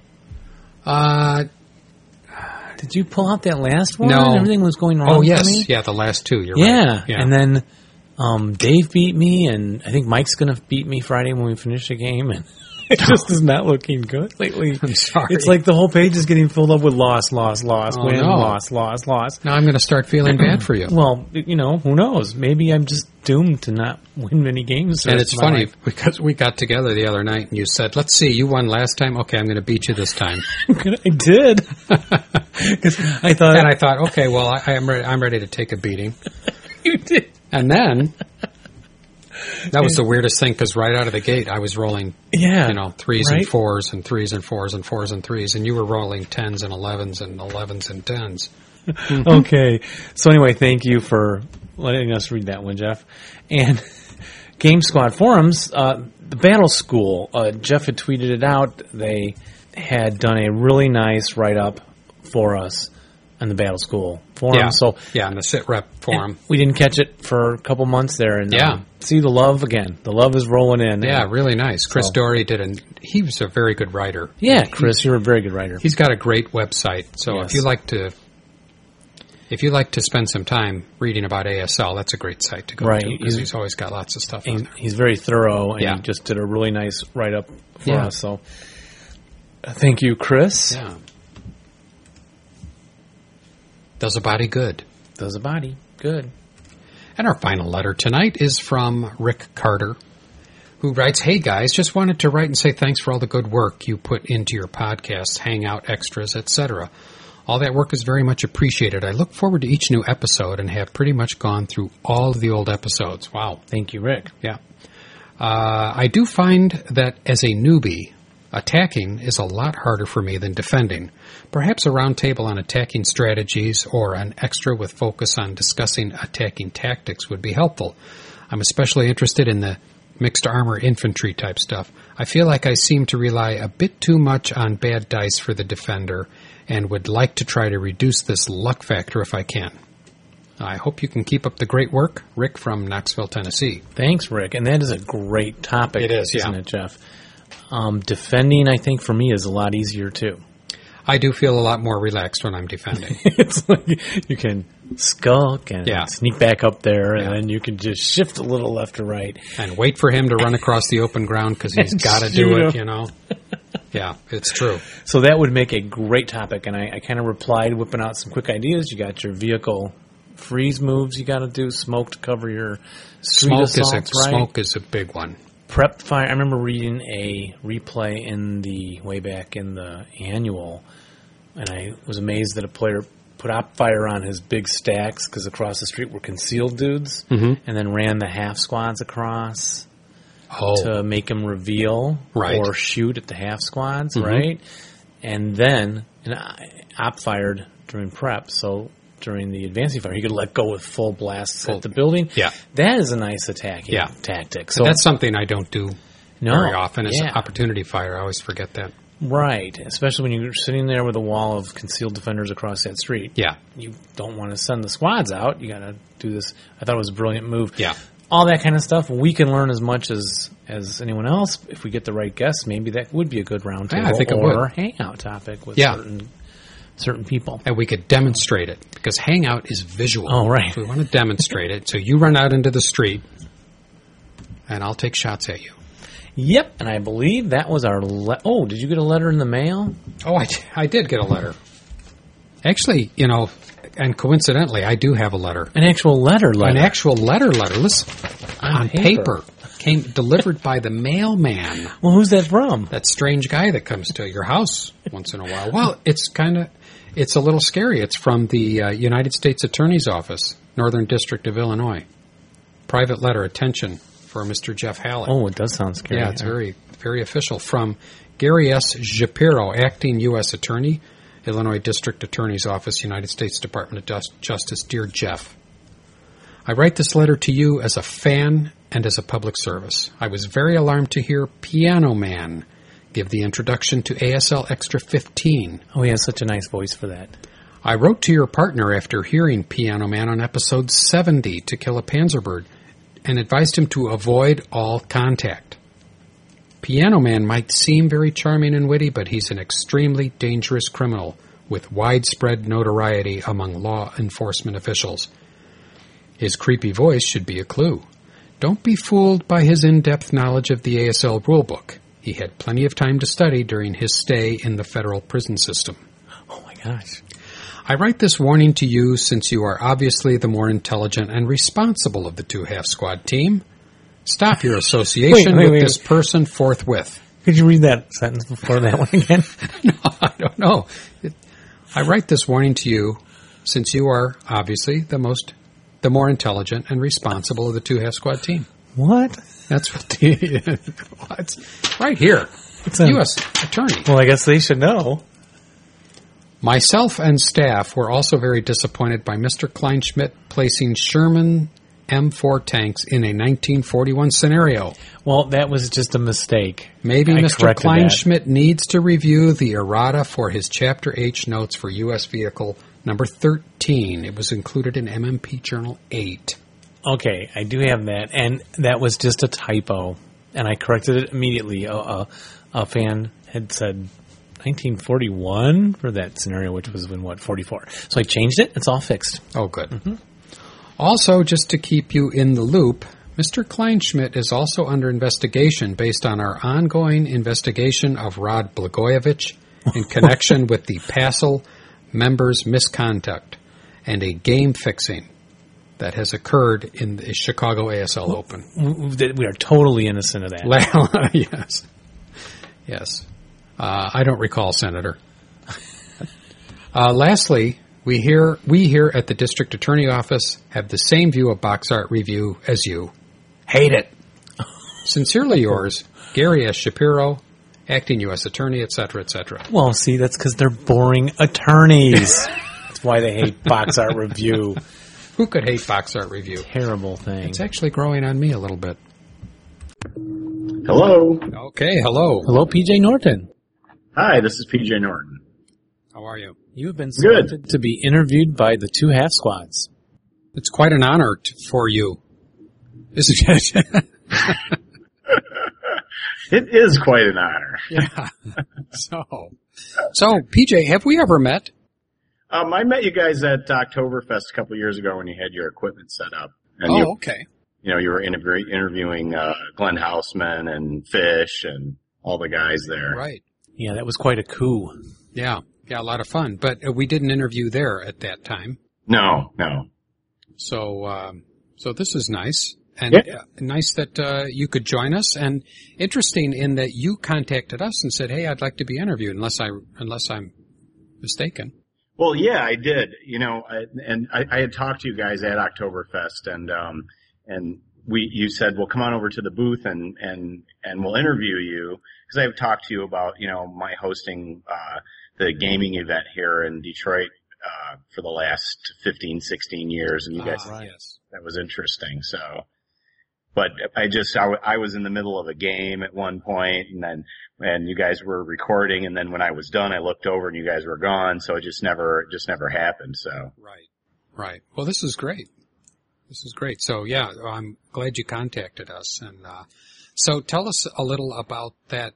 uh, Did you pull out that last one? No. Everything was going wrong oh yes, me? yeah, the last two. You're Yeah. right. Yeah, And then um, Dave beat me, and I think Mike's going to beat me Friday when we finish the game. And [LAUGHS] it just is not looking good lately. [LAUGHS] I'm sorry. It's like the whole page is getting filled up with loss, loss, loss, Oh, win, no. loss, loss, loss. now I'm going to start feeling bad for you. Well, you know, who knows? Maybe I'm just doomed to not win many games. and it's funny life. because we got together the other night and you said, "Let's see, you won last time. Okay, I'm going to beat you this time." [LAUGHS] I did. I thought and I thought, okay, well, I, I am re- I'm ready to take a beating. you did. And then that was the weirdest thing because right out of the gate, I was rolling, Yeah. you know, threes right? and fours and threes and fours and fours and threes, and you were rolling tens and elevens and elevens and tens. [LAUGHS] Okay. So anyway, thank you for letting us read that one, Jeff. And [LAUGHS] Game Squad forums, uh, the Battle School. Uh, Jeff had tweeted it out. They had done a really nice write up for us on the Battle School forum. Yeah. So Yeah, in the sit rep forum. we didn't catch it for a couple months there, and Yeah. um, see the love again. The love is rolling in. Yeah, really nice. Chris So- Dory did, and he was a very good writer. yeah, Chris, you're a very good writer. He's got a great website. So Yes. if you like to, if you like to spend some time reading about ASL, that's a great site to go Right. to because He's- he's always got lots of stuff on He's, there. he's very thorough, and Yeah. he just did a really nice write up for Yeah. us. So, uh, thank you, Chris. Yeah, does a body good. Does a body good. And our final letter tonight is from Rick Carter, who writes, Hey guys, just wanted to write and say thanks for all the good work you put into your podcasts, hangout extras, etc. All that work is very much appreciated. I look forward to each new episode and have pretty much gone through all of the old episodes. Wow. Thank you, Rick. Yeah. Uh, I do find that as a newbie, attacking is a lot harder for me than defending. Perhaps a roundtable on attacking strategies or an extra with focus on discussing attacking tactics would be helpful. I'm especially interested in the mixed armor infantry type stuff. I feel like I seem to rely a bit too much on bad dice for the defender and would like to try to reduce this luck factor if I can. I hope you can keep up the great work. Rick from Knoxville, Tennessee. Thanks, Rick. And that is a great topic. It is, isn't yeah. it, Jeff? Um, defending, I think, for me is a lot easier too. I do feel a lot more relaxed when I'm defending. [LAUGHS] it's like you can skulk and Yeah. sneak back up there, and Yeah. then you can just shift a little left or right. and wait for him to run across the open ground because he's [LAUGHS] got to do him. it, you know? Yeah, it's true. [LAUGHS] So that would make a great topic. And I, I kind of replied, whipping out some quick ideas. You got your vehicle freeze moves you got to do, smoke to cover your Smoke is, a, right? smoke is a big one. Prep fire. I remember reading a replay in the way back in the annual, and I was amazed that a player put op fire on his big stacks because across the street were concealed dudes, Mhm. and then ran the half squads across Oh, to make them reveal Right. or shoot at the half squads, Mhm. right? And then and op fired during prep, so. During the advancing fire, he could let go with full blasts at the building. yeah. that is a nice attacking Yeah. tactic. So that's something I don't do No. very often as Yeah. an opportunity fire. I always forget that. Right, especially when you're sitting there with a wall of concealed defenders across that street. Yeah, You don't want to send the squads out. You got to do this. I thought it was a brilliant move. yeah. all that kind of stuff. We can learn as much as as anyone else if we get the right guests. Maybe that would be a good roundtable Yeah, I think or hangout topic with Yeah. certain certain people. And we could demonstrate it because Hangout is visual. Oh, right. So we want to demonstrate it. So you run out into the street, and I'll take shots at you. Yep, and I believe that was our. Le- oh, did you get a letter in the mail? Oh, I, I did get a letter. Actually, you know, and coincidentally, I do have a letter. An actual letter. Letter An actual letter letter. Listen, On on paper. paper. Came delivered by the mailman. Well, who's that from? That strange guy that comes to your house once in a while. Well, it's kind of, it's a little scary. It's from the uh, United States Attorney's Office, Northern District of Illinois. Private letter, attention for Mr. Jeff Hallett. Oh, it does sound scary. Yeah, it's very, very official. From Gary S. Shapiro, Acting U.S. Attorney, Illinois District Attorney's Office, United States Department of Justice. Dear Jeff, I write this letter to you as a fan and as a public service. I was very alarmed to hear Piano Man give the introduction to ASL Extra 15. Oh, he has such a nice voice for that. I wrote to your partner after hearing Piano Man on episode 70 to kill a Panzerbird and advised him to avoid all contact. Piano Man might seem very charming and witty, but he's an extremely dangerous criminal with widespread notoriety among law enforcement officials. His creepy voice should be a clue. Don't be fooled by his in-depth knowledge of the ASL rulebook. He had plenty of time to study during his stay in the federal prison system. Oh my gosh. I write this warning to you since you are obviously the more intelligent and responsible of the two half squad team. Stop your [LAUGHS] association Wait, wait, with wait. this person forthwith. Could you read that sentence before that one again? [LAUGHS] no, I don't know. It, I write this warning to you since you are obviously the most, the more intelligent and responsible of the two half squad team. what? That's what the, [LAUGHS] what? Right here. It's a- U.S. Attorney. Well, I guess they should know. Myself and staff were also very disappointed by Mr. Kleinschmidt placing Sherman M4 tanks in a 1941 scenario. Well, that was just a mistake. Maybe I Mr. corrected that. Kleinschmidt needs to review the errata for his Chapter H notes for U.S. Vehicle number 13. It was included in MMP Journal 8. Okay, I do have that, and that was just a typo, and I corrected it immediately. A, a, a fan had said 1941 for that scenario, which was in what 44. So I changed it. It's all fixed. Oh, good. Mm-hmm. Also, just to keep you in the loop, Mr. Kleinschmidt is also under investigation based on our ongoing investigation of Rod Blagojevich in connection [LAUGHS] with the PASL members' misconduct and a game fixing that has occurred in the Chicago ASL Open. W- w- that We are totally innocent of that. Well, [LAUGHS] yes. Yes. Uh, I don't recall, Senator. [LAUGHS] Uh, lastly, we here we here at the district attorney office have the same view of box art review as you. Hate it. Sincerely yours, Gary S. Shapiro, acting U.S. attorney, etc., etc. Well, see, that's because they're boring attorneys. [LAUGHS] that's why they hate box art review. Who could hate box art review? Terrible thing. It's actually growing on me a little bit. Hello. Okay, hello. Hello, PJ Norton. Hi, this is PJ Norton. How are you? You have been Good. to be interviewed by the two half squads. It's quite an honor t- for you, isn't it? [LAUGHS] It is quite an honor. Yeah. [LAUGHS] so, so PJ, have we ever met? Um, I met you guys at Oktoberfest a couple years ago when you had your equipment set up, and oh, you, okay. you know, you were interview- interviewing uh, Glenn Houseman and Fish and all the guys there. Right. Yeah, that was quite a coup. Yeah. Yeah, a lot of fun. But uh, we didn't interview there at that time. No, no. So, um, so this is nice. And Yeah. uh, nice that uh, you could join us, and interesting in that you contacted us and said, "Hey, I'd like to be interviewed," unless I unless I'm mistaken. Well, yeah, I did. You know, I, and I, I had talked to you guys at Oktoberfest, and um, and we you said, well, come on over to the booth and and and we'll interview you because I've talked to you about you know my hosting uh, the gaming event here in Detroit uh, for the last 15, 16 years, and you guys Ah, yes. that was interesting. So but I just, I, w- I was in the middle of a game at one point and then, and you guys were recording and then when I was done, I looked over and you guys were gone. So it just never, just never happened. So. Right. Right. Well, this is great. This is great. So yeah, I'm glad you contacted us. And, uh, so tell us a little about that,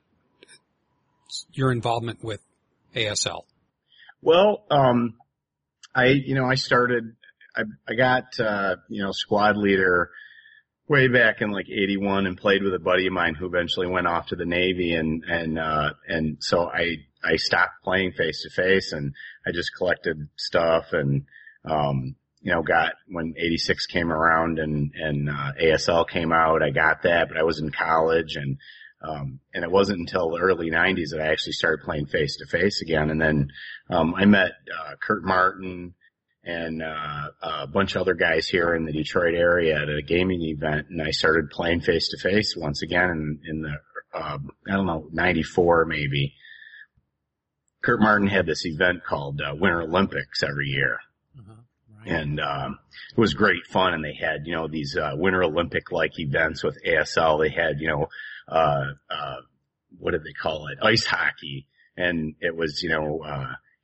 your involvement with ASL. Well, um, I, you know, I started, I, I got, uh, you know, squad leader way back in like 81 and played with a buddy of mine who eventually went off to the Navy and, and, uh, and so I, I stopped playing face to face and I just collected stuff and, um, you know, got when 86 came around and, and, uh, ASL came out, I got that, but I was in college and, um, and it wasn't until the early 90s that I actually started playing face to face again. And then, um, I met, uh, Kurt Martin and, uh, a bunch of other guys here in the Detroit area at a gaming event. And I started playing face to face once again in, in the, uh, I don't know, 94 maybe. Kurt Martin had this event called, uh, Winter Olympics every year and um, it was great fun. And they had you know these uh, Winter Olympic like events with ASL. They had you know uh, uh, what did they call it? Ice hockey, and it was you know.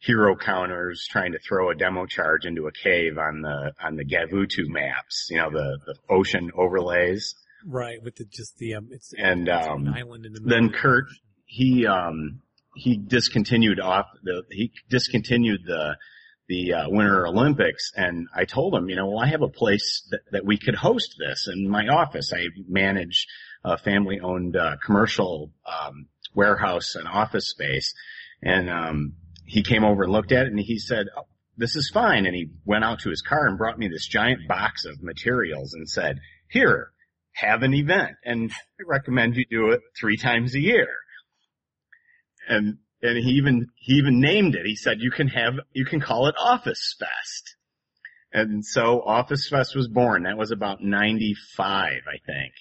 Hero counters trying to throw a demo charge into a cave on the on the Gavutu maps, you know the the ocean overlays. Right, with the just the um, it's And it's um, an island in the middle. then Kurt he um he discontinued off the he discontinued the the uh, Winter Olympics, and I told him, you know, well, I have a place that, that we could host this in my office. I manage a family-owned uh, commercial um, warehouse and office space, and um, he came over and looked at it, and he said, oh, "This is fine." And he went out to his car and brought me this giant box of materials and said, "Here, have an event, and I recommend you do it three times a year." and and he even he even named it. He said you can have you can call it Office Fest. And so Office Fest was born. That was about 95, I think.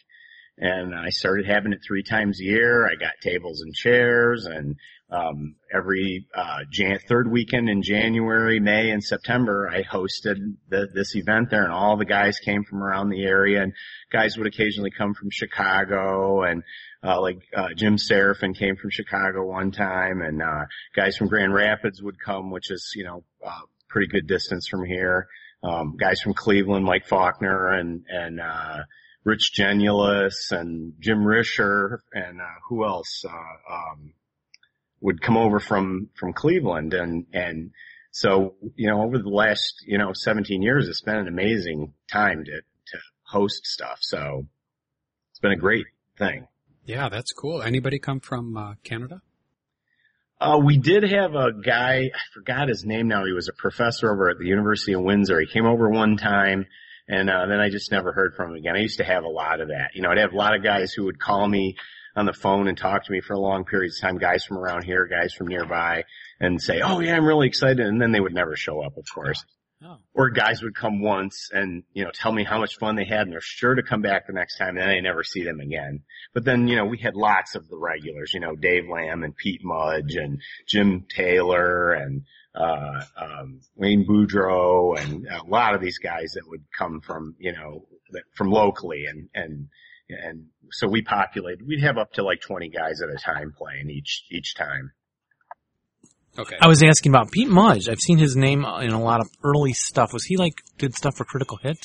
And I started having it three times a year. I got tables and chairs and, um, every, uh, Jan- third weekend in January, May and September, I hosted the, this event there and all the guys came from around the area and guys would occasionally come from Chicago and, uh, like, uh, Jim Seraphin came from Chicago one time and, uh, guys from Grand Rapids would come, which is, you know, uh, pretty good distance from here. Um, guys from Cleveland, Mike Faulkner and, and, uh, Rich Genulis, and Jim Risher and, uh, who else, uh, um, would come over from, from Cleveland and, and so, you know, over the last, you know, 17 years, it's been an amazing time to, to host stuff. So it's been a great thing. Yeah, that's cool. Anybody come from uh, Canada? Uh, we did have a guy, I forgot his name now. He was a professor over at the University of Windsor. He came over one time and, uh, then I just never heard from him again. I used to have a lot of that. You know, I'd have a lot of guys who would call me on the phone and talk to me for a long period of time, guys from around here, guys from nearby and say, oh yeah, I'm really excited. And then they would never show up, of course. Oh. Or guys would come once and, you know, tell me how much fun they had and they're sure to come back the next time and then I never see them again. But then, you know, we had lots of the regulars, you know, Dave Lamb and Pete Mudge and Jim Taylor and, uh, um, Wayne Boudreau and a lot of these guys that would come from, you know, from locally and, and, and so we populated, we'd have up to like 20 guys at a time playing each, each time. Okay. I was asking about Pete Mudge. I've seen his name in a lot of early stuff. Was he like did stuff for Critical Hit?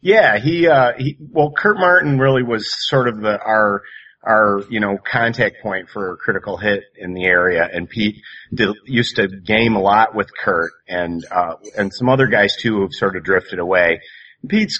Yeah, he, uh, he, well, Kurt Martin really was sort of the, our, our, you know, contact point for Critical Hit in the area. And Pete did, used to game a lot with Kurt and, uh, and some other guys too who've sort of drifted away. Pete's,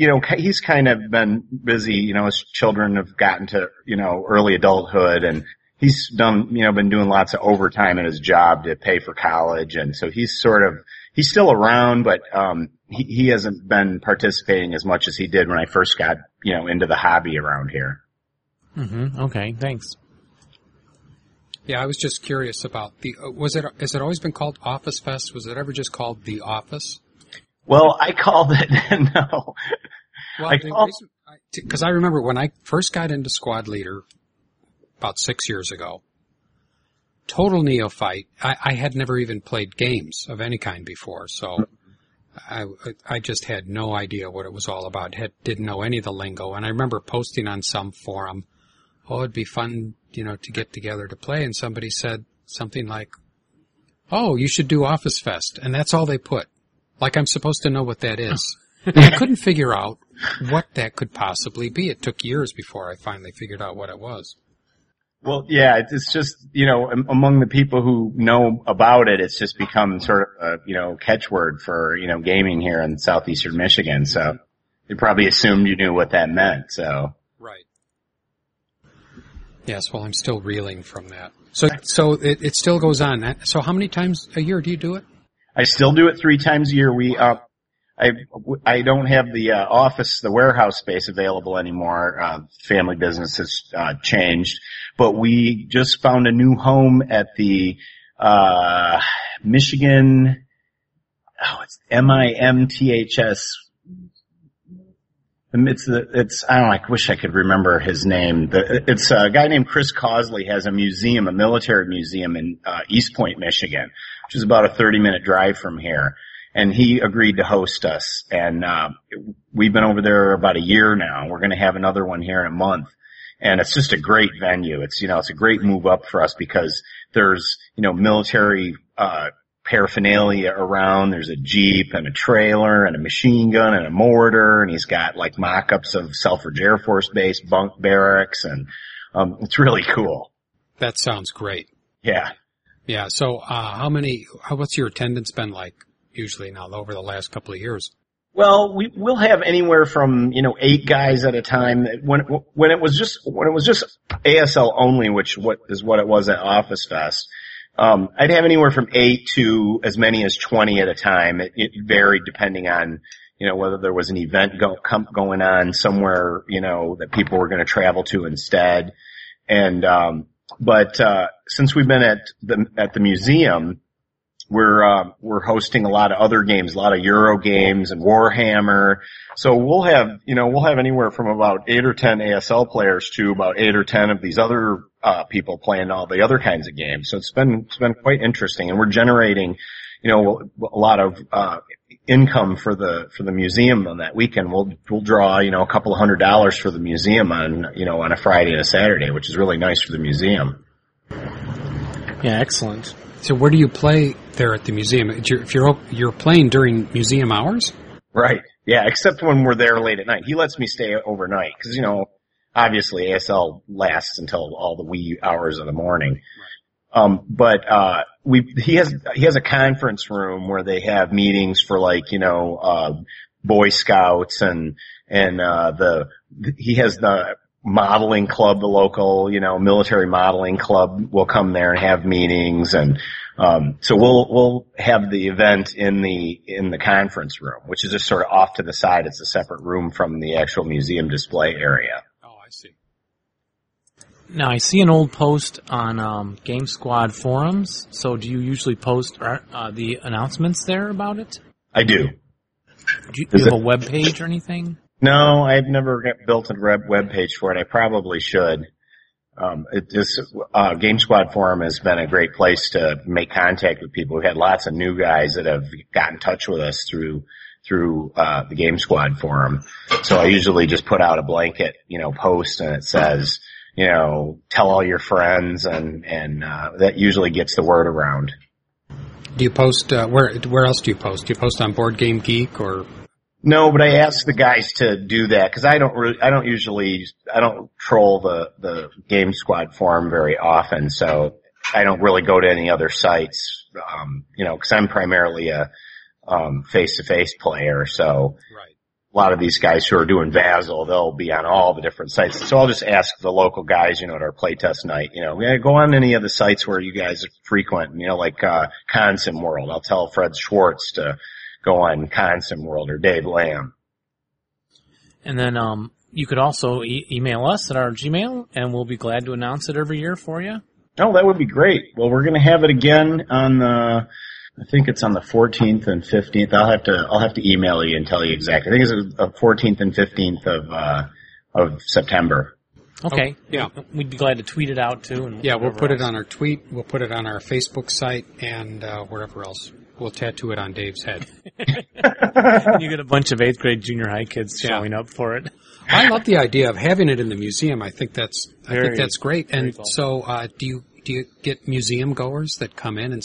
you know, he's kind of been busy, you know, his children have gotten to, you know, early adulthood and he's done, you know, been doing lots of overtime in his job to pay for college. And so he's sort of, he's still around, but, um, he, he hasn't been participating as much as he did when I first got, you know, into the hobby around here. Mm-hmm. Okay, thanks. Yeah, I was just curious about the. Uh, was it? Has it always been called Office Fest? Was it ever just called the Office? Well, I called it, [LAUGHS] no. Well, I the call- reason, because I remember when I first got into Squad Leader about six years ago. Total neophyte. I, I had never even played games of any kind before, so I, I just had no idea what it was all about. Had, didn't know any of the lingo. And I remember posting on some forum, oh, it'd be fun, you know, to get together to play. And somebody said something like, oh, you should do Office Fest. And that's all they put. Like I'm supposed to know what that is. I [LAUGHS] couldn't figure out what that could possibly be. It took years before I finally figured out what it was. Well, yeah, it's- just, you know, among the people who know about it, it's just become sort of a, you know, catchword for, you know, gaming here in southeastern Michigan. So they probably assumed you knew what that meant. So Right. Yes, well, I'm still reeling from that. So, so it, it still goes on. So how many times a year do you do it? I still do it three times a year. We, uh, I, I don't have the uh, office, the warehouse space available anymore. Uh, family business has uh, changed, but we just found a new home at the uh, Michigan. Oh, it's M I M T H S. It's the, it's, I don't I wish I could remember his name. It's a guy named Chris Cosley has a museum, a military museum in, uh, Eastpointe, Michigan, which is about a 30 minute drive from here. And he agreed to host us. And, uh, we've been over there about a year now. We're going to have another one here in a month. And it's just a great venue. It's, you know, it's a great move up for us because there's, you know, military, uh, paraphernalia around. There's a Jeep and a trailer and a machine gun and a mortar and he's got like mock-ups of Selfridge Air Force Base bunk barracks and, um, it's really cool. That sounds great. Yeah. Yeah. So, uh, how many, how, what's your attendance been like usually now over the last couple of years? Well, we will have anywhere from you know eight guys at a time. When when it was just when it was just ASL only, which what is what it was at Office Fest. Um, I'd have anywhere from eight to as many as twenty at a time. It, it varied depending on you know whether there was an event go, going on somewhere you know that people were going to travel to instead. And um, but uh, since we've been at the at the museum, we're uh, we're hosting a lot of other games, a lot of Euro games and Warhammer. So we'll have you know we'll have anywhere from about eight or ten ASL players to about eight or ten of these other uh, people playing all the other kinds of games. So it's been it's been quite interesting, and we're generating you know a lot of uh, income for the for the museum on that weekend. We'll we'll draw you know a couple of hundred dollars for the museum on you know on a Friday and a Saturday, which is really nice for the museum. Yeah, excellent. So where do you play there at the museum? If you're, you're, playing during museum hours? Right. Yeah, except when we're there late at night. He lets me stay overnight because, you know, obviously ASL lasts until all the wee hours of the morning. Um, but, uh, we, he has, he has a conference room where they have meetings for like, you know, uh, Boy Scouts and, and, uh, the, he has the modeling club, the local, you know, military modeling club will come there and have meetings and, um, so we'll, we'll have the event in the, in the conference room, which is just sort of off to the side. It's a separate room from the actual museum display area. Oh, I see. Now I see an old post on um, Game Squad forums. So do you usually post uh, the announcements there about it? I do. Do you, do you have a web page or anything? No, I've never built a web page for it. I probably should. Um, it just uh, Game Squad forum has been a great place to make contact with people. We've had lots of new guys that have got in touch with us through through uh, the Game Squad forum. So I usually just put out a blanket, you know, post and it says, you know, tell all your friends, and and uh, that usually gets the word around. Do you post, uh, where, where else do you post? Do you post on Board Game Geek or? No, but I asked the guys to do that because I don't really, I don't usually, I don't troll the the Game Squad forum very often, so I don't really go to any other sites, um, you know, because I'm primarily a um, face-to-face player. So Right. a lot of these guys who are doing Vassal, they'll be on all the different sites. So I'll just ask the local guys, you know, at our playtest night, you know, yeah, go on any of the sites where you guys frequent, you know, like uh, Consim World. I'll tell Fred Schwartz to go on Consim World or Dave Lamb. And then um, you could also e- email us at our Gmail, and we'll be glad to announce it every year for you. Oh, that would be great. Well, we're going to have it again on the, I think it's on the 14th and 15th. I'll have to, I'll have to email you and tell you exactly. I think it's the 14th and 15th of, uh, of September. Okay. yeah. We'd be glad to tweet it out too. And Yeah, we'll whatever put it on our tweet. We'll put it on our Facebook site and uh, wherever else. We'll tattoo it on Dave's head. you get a bunch of eighth grade junior high kids Yeah. showing up for it. I love the idea of having it in the museum. I think that's I think that's great. And cool. so, uh, do you do you get museum goers that come in and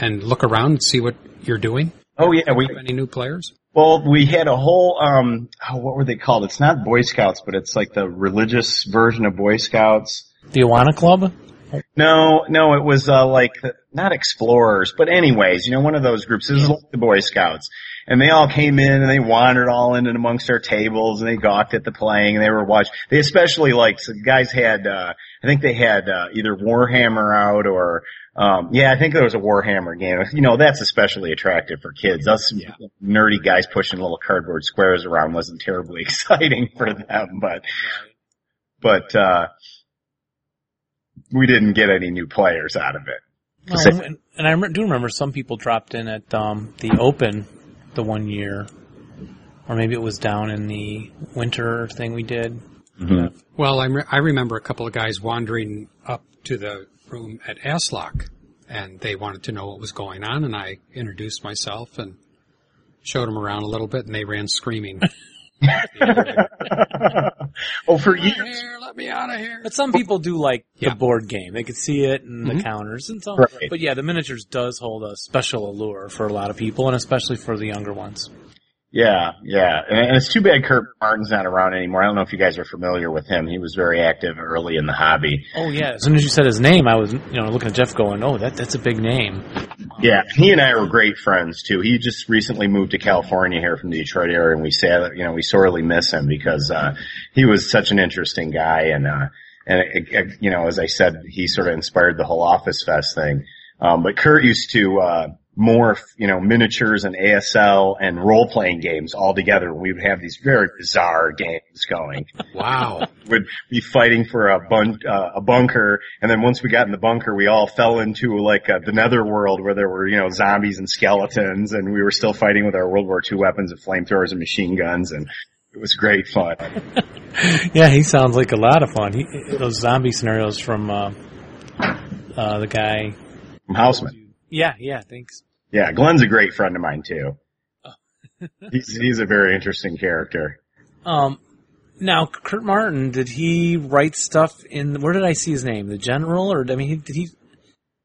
and look around and see what you're doing? Oh yeah, we have Any new players? Well, we had a whole um oh, what were they called? It's not Boy Scouts, but it's like the religious version of Boy Scouts. The Awana Club? No, no, it was uh like the, not explorers, but anyways, you know, one of those groups. This is like the Boy Scouts. And they all came in and they wandered all in and amongst our tables and they gawked at the playing and they were watching. They especially liked, so the guys had, uh, I think they had, uh, either Warhammer out or, um, yeah, I think there was a Warhammer game. You know, that's especially attractive for kids. Us nerdy guys pushing little cardboard squares around wasn't terribly [LAUGHS] exciting for them, but, but, uh, we didn't get any new players out of it. No, and, and I do remember some people dropped in at um, the Open the one year, or maybe it was down in the winter thing we did. Well, I, re- I remember a couple of guys wandering up to the room at ASLOK, and they wanted to know what was going on, and I introduced myself and showed them around a little bit, and they ran screaming. [LAUGHS] [LAUGHS] oh, for years. Here, let me out of here. But some people do like Yeah. the board game; they could see it and the Mhm. counters and so. Right. But yeah, the miniatures does hold a special allure for a lot of people, and especially for the younger ones. Yeah, yeah, and, and it's too bad Kurt Martin's not around anymore. I don't know if you guys are familiar with him. He was very active early in the hobby. Oh yeah, as soon as you said his name, I was you know looking at Jeff, going, "Oh, that that's a big name." Yeah, he and I were great friends too. He just recently moved to California here from the Detroit area, and we sad, you know, we sorely miss him because uh, he was such an interesting guy, and uh, and it, it, you know, as I said, he sort of inspired the whole Office Fest thing. Um, but Kurt used to uh, morph, you know, miniatures and ASL and role playing games all together. We would have these very bizarre games going. Wow. [LAUGHS] would be fighting for a bun- uh, a bunker, and then once we got in the bunker, we all fell into like uh, the netherworld where there were you know zombies and skeletons, and we were still fighting with our World War II weapons of flamethrowers and machine guns, and it was great fun. [LAUGHS] Yeah, he sounds like a lot of fun. He, those zombie scenarios from uh, uh, the guy. From Houseman, Yeah, yeah, thanks. yeah, Glenn's a great friend of mine too. [LAUGHS] he's he's a very interesting character. Um, now Kurt Martin, did he write stuff in? Where did I see his name? The General, or I mean, he- did he?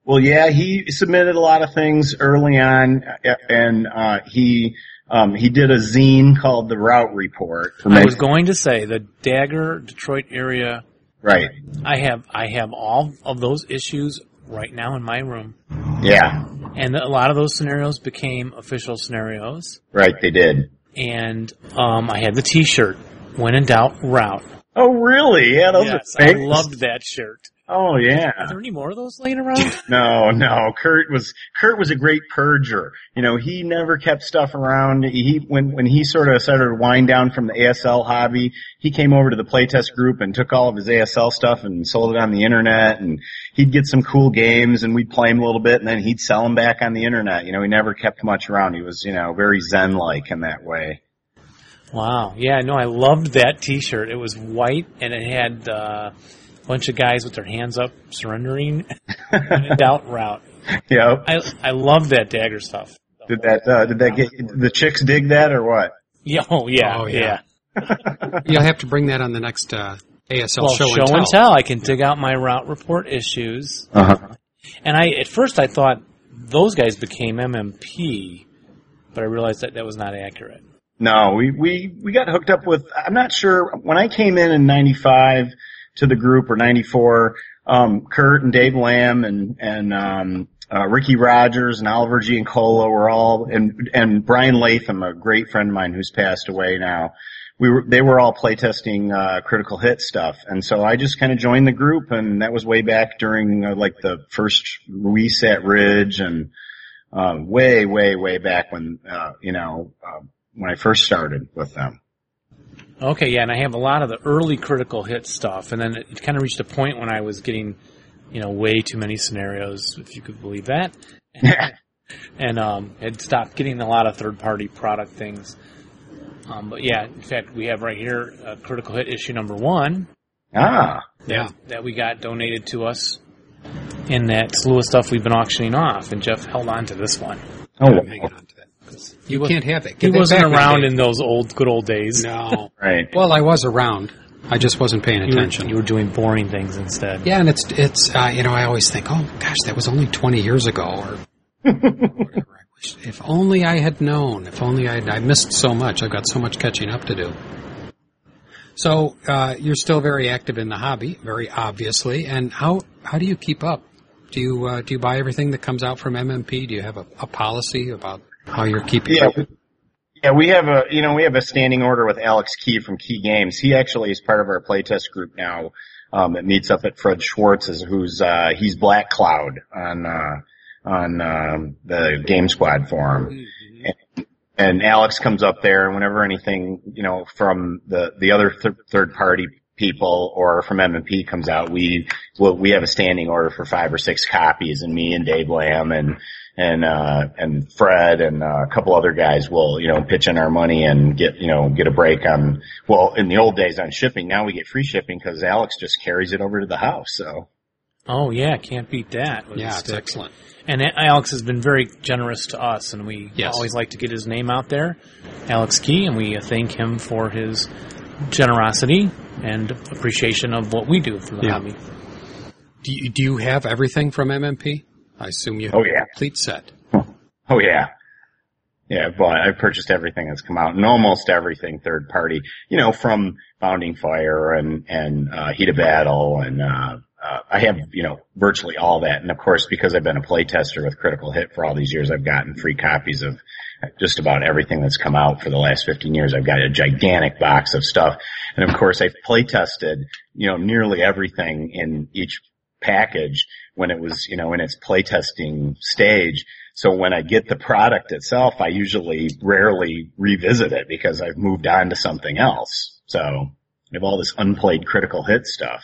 Well, yeah, he submitted a lot of things early on, and uh, he um, he did a zine called the Rout Report. For I was going to say the Dagger Detroit area. right. I have I have all of those issues right now in my room, Yeah, and a lot of those scenarios became official scenarios. right. They did. And um, I had the T-shirt. When in doubt, rout. Oh, really? Yeah, those yes, are I loved that shirt. Oh, yeah. Are there any more of those laying around? [LAUGHS] [LAUGHS] No, no. Kurt was Kurt was a great purger. You know, he never kept stuff around. He when when he sort of started to wind down from the ASL hobby, he came over to the playtest group and took all of his ASL stuff and sold it on the internet. And he'd get some cool games and we'd play him a little bit, and then he'd sell them back on the internet. You know, he never kept much around. He was you know very zen like in that way. Wow. Yeah, no, I loved that T-shirt. It was white and it had uh, bunch of guys with their hands up surrendering. when [LAUGHS] in doubt, rout. Yep. I I love that dagger stuff. Did that uh, did that get the chicks dig that or what? [LAUGHS] Yeah, oh yeah, Oh, yeah. yeah. [LAUGHS] You'll have to bring that on the next uh, ASL Well, show, show, and, and tell. tell. I can dig out my rout report issues. Uh huh. And I at first I thought those guys became MMP, but I realized that that was not accurate. No, we, we, we got hooked up with, I'm not sure, when I came in in 95 to the group or 94, um, Kurt and Dave Lamb and, and, um, uh, Ricky Rogers and Oliver Giancola were all, and, and Brian Latham, a great friend of mine who's passed away now. We were, they were all playtesting, uh, critical hit stuff. And so I just kind of joined the group and that was way back during, uh, like the first release at Ridge and, uh, way, way, way back when, uh, you know, uh, when I first started with them. Okay, yeah, and I have a lot of the early critical hit stuff, and then it kind of reached a point when I was getting, you know, way too many scenarios, if you could believe that, [LAUGHS] and um, had stopped getting a lot of third party product things. Um, but yeah, in fact, we have right here uh, critical hit issue number one. Ah, that, that we got donated to us in that slew of stuff we've been auctioning off, and Jeff held on to this one. Oh, I'm hanging on to You can't have it. He that wasn't back, around Dave. in those old, good old days. No. [LAUGHS] right. Well, I was around. I just wasn't paying You were, attention. you were doing boring things instead. Yeah, and it's it's uh, you know I always think, oh gosh, that was only twenty years ago, or whatever. I wish if only I had known. If only I I missed so much. I've got so much catching up to do. So uh, you're still very active in the hobby, very obviously. And how how do you keep up? Do you uh, do you buy everything that comes out from MMP? Do you have a, a policy about how you're keeping Yeah. up? Yeah, we have a you know we have a standing order with Alex Key from Key Games. He actually is part of our playtest group now. Um, it meets up at Fred Schwartz's, who's uh, he's Black Cloud on uh, on um, the Game Squad forum. And, and Alex comes up there, and whenever anything you know from the the other th- third party people or from MMP comes out, we well, we have a standing order for five or six copies, and me and Dave Lamb and and uh and Fred and uh, a couple other guys will you know pitch in our money and get you know get a break on well in the old days on shipping now we get free shipping because Alex just carries it over to the house so Oh yeah, can't beat that. Yeah, it's excellent. And Alex has been very generous to us, and we Yes. always like to get his name out there, Alex Key, and we thank him for his generosity and appreciation of what we do for the Yeah. hobby. Do you, do you have everything from MMP? I assume you have Oh, a yeah. complete set. [LAUGHS] oh yeah yeah but I've purchased everything that's come out and almost everything third party you know from Bounding Fire and and uh, Heat of Battle and uh, uh, I have you know virtually all that and of course because I've been a playtester with Critical Hit for all these years I've gotten free copies of just about everything that's come out for the last 15 years. I've got a gigantic box of stuff. And of course I've play tested, you know, nearly everything in each package when it was, you know, in its playtesting stage. So when I get the product itself, I usually rarely revisit it because I've moved on to something else. So I have all this unplayed critical hit stuff.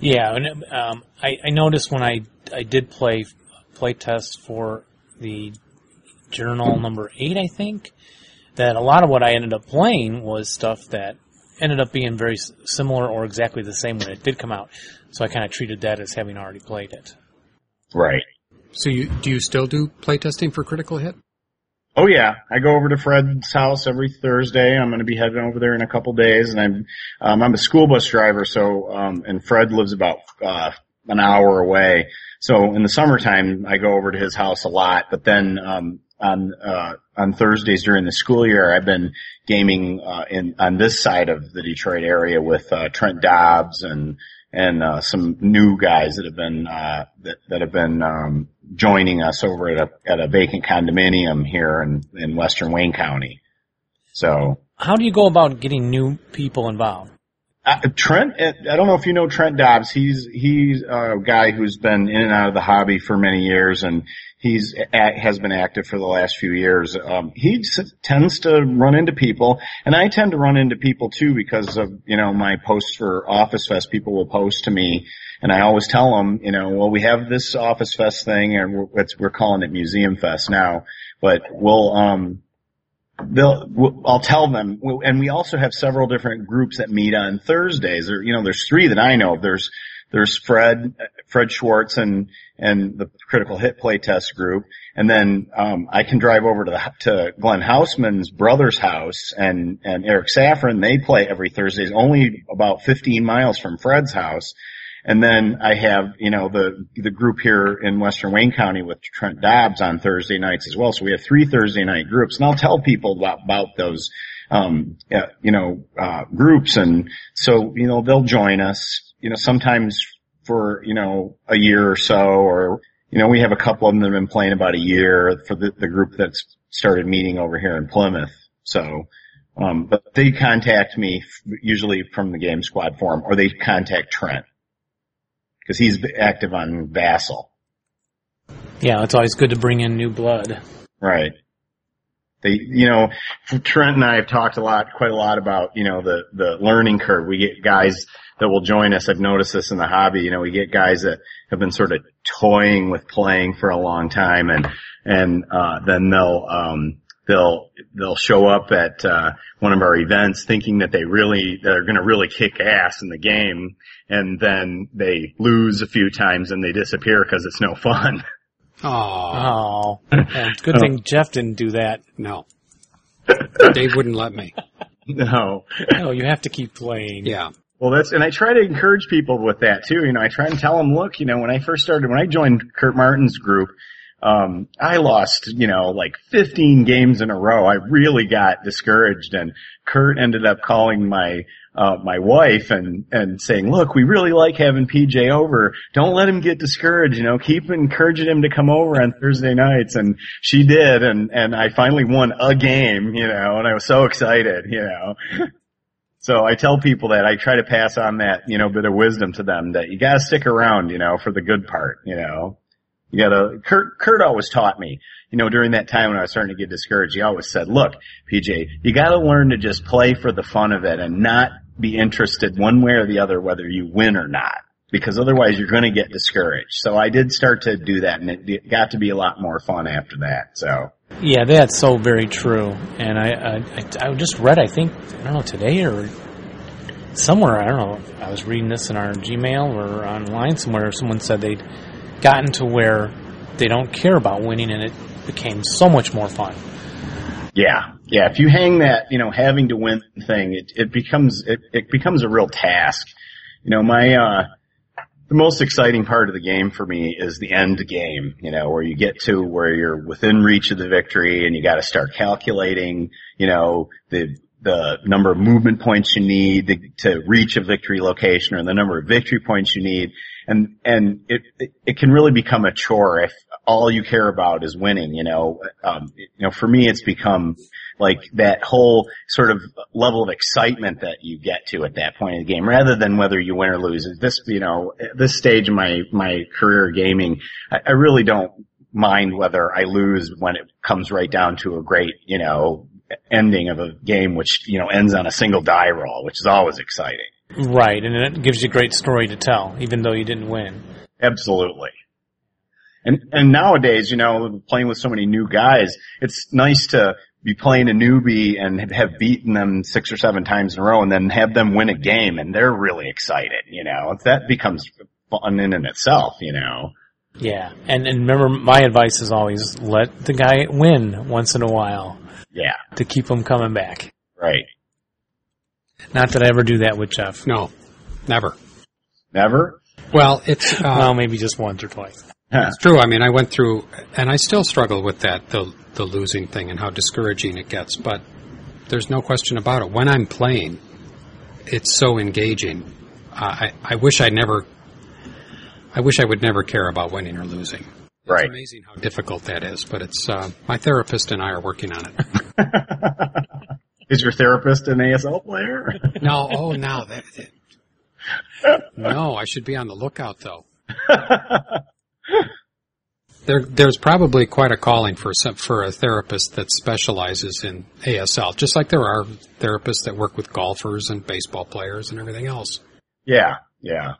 Yeah, and um, I, I noticed when I I did play play test for the journal number eight, I think that a lot of what I ended up playing was stuff that ended up being very similar or exactly the same when it did come out. So I kind of treated that as having already played it. Right. So you do you still do playtesting for Critical Hit? Oh yeah, I go over to Fred's house every Thursday. I'm going to be heading over there in a couple days, and I'm um, I'm a school bus driver, so um, and Fred lives about uh, an hour away. So in the summertime, I go over to his house a lot. But then um, on uh, on Thursdays during the school year, I've been gaming uh, in on this side of the Detroit area with uh, Trent Dobbs and and uh, some new guys that have been uh, that that have been um, joining us over at a at a vacant condominium here in in Western Wayne County. So How do you go about getting new people involved? Uh, Trent, uh, I don't know if you know Trent Dobbs. He's he's a guy who's been in and out of the hobby for many years, and he's has been active for the last few years. Um, he tends to run into people, and I tend to run into people too because of you know my posts for Office Fest. People will post to me, and I always tell them, you know, well we have this Office Fest thing, and we're, we're calling it Museum Fest now, but we'll um they'll I'll tell them and we also have several different groups that meet on Thursdays. You know there's three that I know of. There's there's Fred Fred Schwartz and and the critical hit play test group. And then um I can drive over to the to Glenn Houseman's brother's house and and Eric Saffron they play every Thursdays only about 15 miles from Fred's house and then I have, you know, the, the group here in Western Wayne County with Trent Dobbs on Thursday nights as well. So we have three Thursday night groups and I'll tell people about, about those, um, you know, uh, groups. And so, you know, they'll join us, you know, sometimes for, you know, a year or so, or, you know, we have a couple of them that have been playing about a year for the, the group that's started meeting over here in Plymouth. So, um, but they contact me usually from the Game Squad forum or they contact Trent because he's active on Vassal. Yeah, it's always good to bring in new blood. Right. They, you know, Trent and I have talked a lot, quite a lot about, you know, the, the learning curve. We get guys that will join us. I've noticed this in the hobby. You know, we get guys that have been sort of toying with playing for a long time and, and, uh, then they'll, um, they'll they'll show up at uh, one of our events thinking that they really they're going to really kick ass in the game, and then they lose a few times and they disappear because it's no fun. Oh, Oh, well, good thing Jeff didn't do that. no. Dave wouldn't let me. no. No, you have to keep playing. Yeah. Well, that's, and I try to encourage people with that too. You know, I try and tell them, look, you know, when I first started, when I joined Kurt Martin's group, um, I lost, you know, like 15 games in a row. I really got discouraged and Kurt ended up calling my, uh, my wife and, and saying, look, we really like having PJ over. Don't let him get discouraged, you know, keep encouraging him to come over on Thursday nights. And she did. And, and I finally won a game, you know, and I was so excited, you know. [LAUGHS] So I tell people that I try to pass on that, you know, bit of wisdom to them that you gotta stick around, you know, for the good part, you know. You gotta, Kurt, Kurt always taught me, you know, during that time when I was starting to get discouraged, he always said, look, PJ, you gotta learn to just play for the fun of it and not be interested one way or the other whether you win or not. Because otherwise you're gonna get discouraged. So I did start to do that and it got to be a lot more fun after that, so. Yeah, that's so very true. And I, I, I, I just read, I think, I don't know, today or somewhere, I don't know, I was reading this in our Gmail or online somewhere, someone said they'd gotten to where they don't care about winning and it became so much more fun. Yeah, yeah. If you hang that, you know, having to win thing, it, it becomes it, it becomes a real task. You know, my uh, the most exciting part of the game for me is the end game. You know, where you get to where you're within reach of the victory, and you got to start calculating. You know, the the number of movement points you need to, to reach a victory location, or the number of victory points you need, and and it it, can really become a chore if all you care about is winning. You know, um, you know, for me, it's become like that whole sort of level of excitement that you get to at that point in the game, rather than whether you win or lose. At this, you know, at this stage of my my career gaming, I, I really don't mind whether I lose when it comes right down to a great, you know, ending of a game, which you know ends on a single die roll, which is always exciting. Right, and it gives you a great story to tell, even though you didn't win. Absolutely. And and nowadays, you know, playing with so many new guys, it's nice to be playing a newbie and have beaten them six or seven times in a row and then have them win a game and they're really excited, you know. That becomes fun in and itself, you know. Yeah, and and remember, my advice is always let the guy win once in a while Yeah, to keep him coming back. right. Not that I ever do that with Jeff. No, never. Never? Well, it's uh, well, maybe just once or twice. Huh. It's true. I mean, I went through, and I still struggle with that, the the losing thing and how discouraging it gets. But there's no question about it. When I'm playing, it's so engaging. Uh, I I wish I never. I wish I would never care about winning or losing. It's Right. amazing how difficult that is, but it's uh, my therapist and I are working on it. [LAUGHS] Is your therapist an ASL player? [LAUGHS] no, oh, now that, that- no, I should be on the lookout though. [LAUGHS] There, there's probably quite a calling for some, for a therapist that specializes in ASL, just like there are therapists that work with golfers and baseball players and everything else. Yeah, yeah.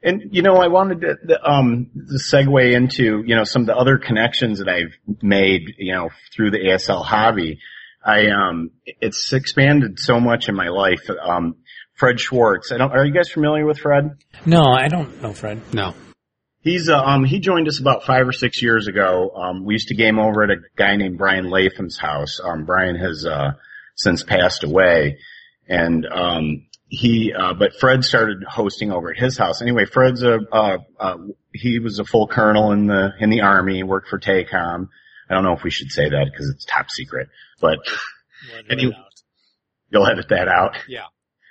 And you know, I wanted to, the, um, to segue into you know some of the other connections that I've made, you know, through the ASL hobby. I um, it's expanded so much in my life. Um, Fred Schwartz. I don't. Are you guys familiar with Fred? No, I don't know, Fred. No, He's uh, um he joined us about five or six years ago. Um, we used to game over at a guy named Brian Latham's house. Um, Brian has uh, since passed away, and um, he uh, but Fred started hosting over at his house. Anyway, Fred's a uh, uh, he was a full colonel in the in the army. Worked for TACOM. I don't know if we should say that because it's top secret, but anyway, you'll edit that out. Yeah.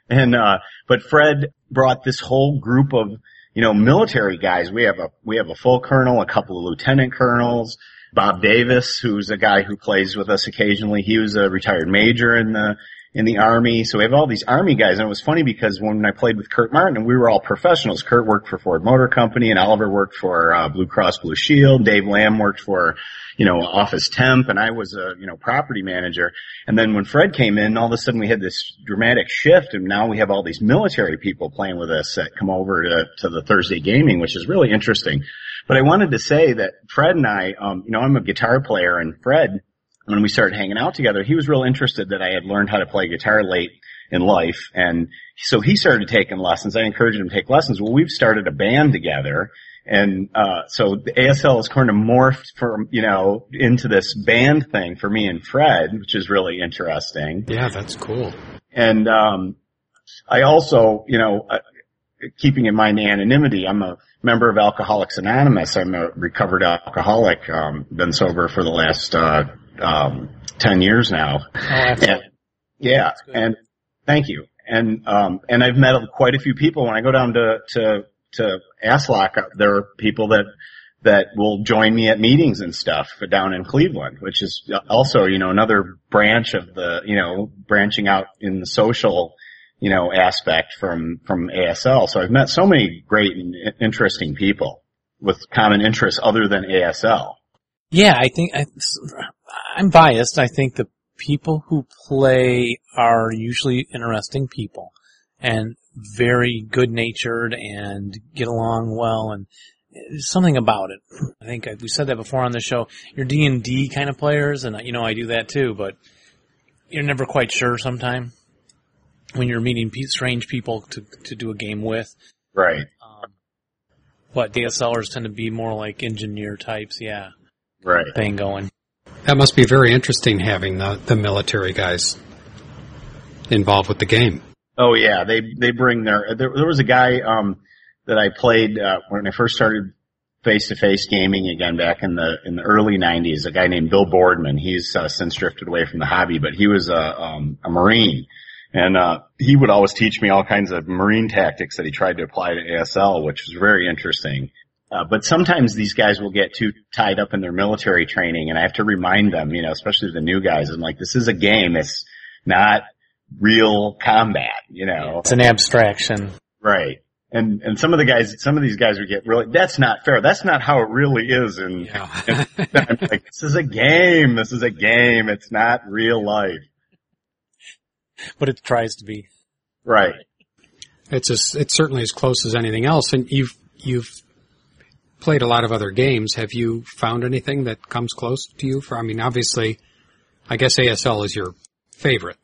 And uh but Fred brought this whole group of, you know, military guys. We have a we have a full colonel, a couple of lieutenant colonels, Bob Davis, who's a guy who plays with us occasionally. He was a retired major in the in the army. So we have all these army guys. And it was funny because when I played with Kurt Martin, and we were all professionals. Kurt worked for Ford Motor Company and Oliver worked for uh, Blue Cross Blue Shield. Dave Lamb worked for, you know, office temp and I was a, you know, property manager. And then when Fred came in, all of a sudden we had this dramatic shift and now we have all these military people playing with us that come over to, to the Thursday gaming, which is really interesting. But I wanted to say that Fred and I, um, you know, I'm a guitar player and Fred, when we started hanging out together, he was real interested that I had learned how to play guitar late in life. And so he started taking lessons. I encouraged him to take lessons. Well, we've started a band together. And, uh, so the ASL has kind of morphed from, you know, into this band thing for me and Fred, which is really interesting. Yeah, that's cool. And, um, I also, you know, uh, keeping in mind the anonymity, I'm a member of Alcoholics Anonymous. I'm a recovered alcoholic, um, been sober for the last, uh, um, 10 years now. Oh. And, yeah, and thank you. And um, and I've met quite a few people when I go down to to to ASLOK. There are people that that will join me at meetings and stuff down in Cleveland, which is also you know another branch of the you know branching out in the social you know aspect from from ASL. So I've met so many great and interesting people with common interests other than ASL. Yeah, I think I, I'm biased. I think the people who play are usually interesting people and very good natured and get along well and something about it. I think we said that before on the show. You're D and D kind of players, and you know I do that too. But you're never quite sure sometime when you're meeting strange people to to do a game with. Right. Um, what ASLers tend to be more like engineer types. Yeah. Right. Thing going. That must be very interesting having the, the military guys involved with the game. Oh yeah, they they bring their. There, there was a guy um, that I played uh, when I first started face to face gaming again back in the in the early '90s. A guy named Bill Boardman. He's uh, since drifted away from the hobby, but he was a um, a Marine, and uh, he would always teach me all kinds of Marine tactics that he tried to apply to ASL, which was very interesting. Uh, but sometimes these guys will get too tied up in their military training, and I have to remind them, you know, especially the new guys, I'm like, this is a game. It's not real combat, you know. It's an abstraction. Right. And and some of the guys, some of these guys would get really. That's not fair. That's not how it really is. And, Yeah. and I'm like, this is a game. This is a game. It's not real life. But it tries to be. Right. It's as, it's certainly as close as anything else. And you've you've played a lot of other games. Have you found anything that comes close to you? For I mean, obviously, I guess ASL is your favorite.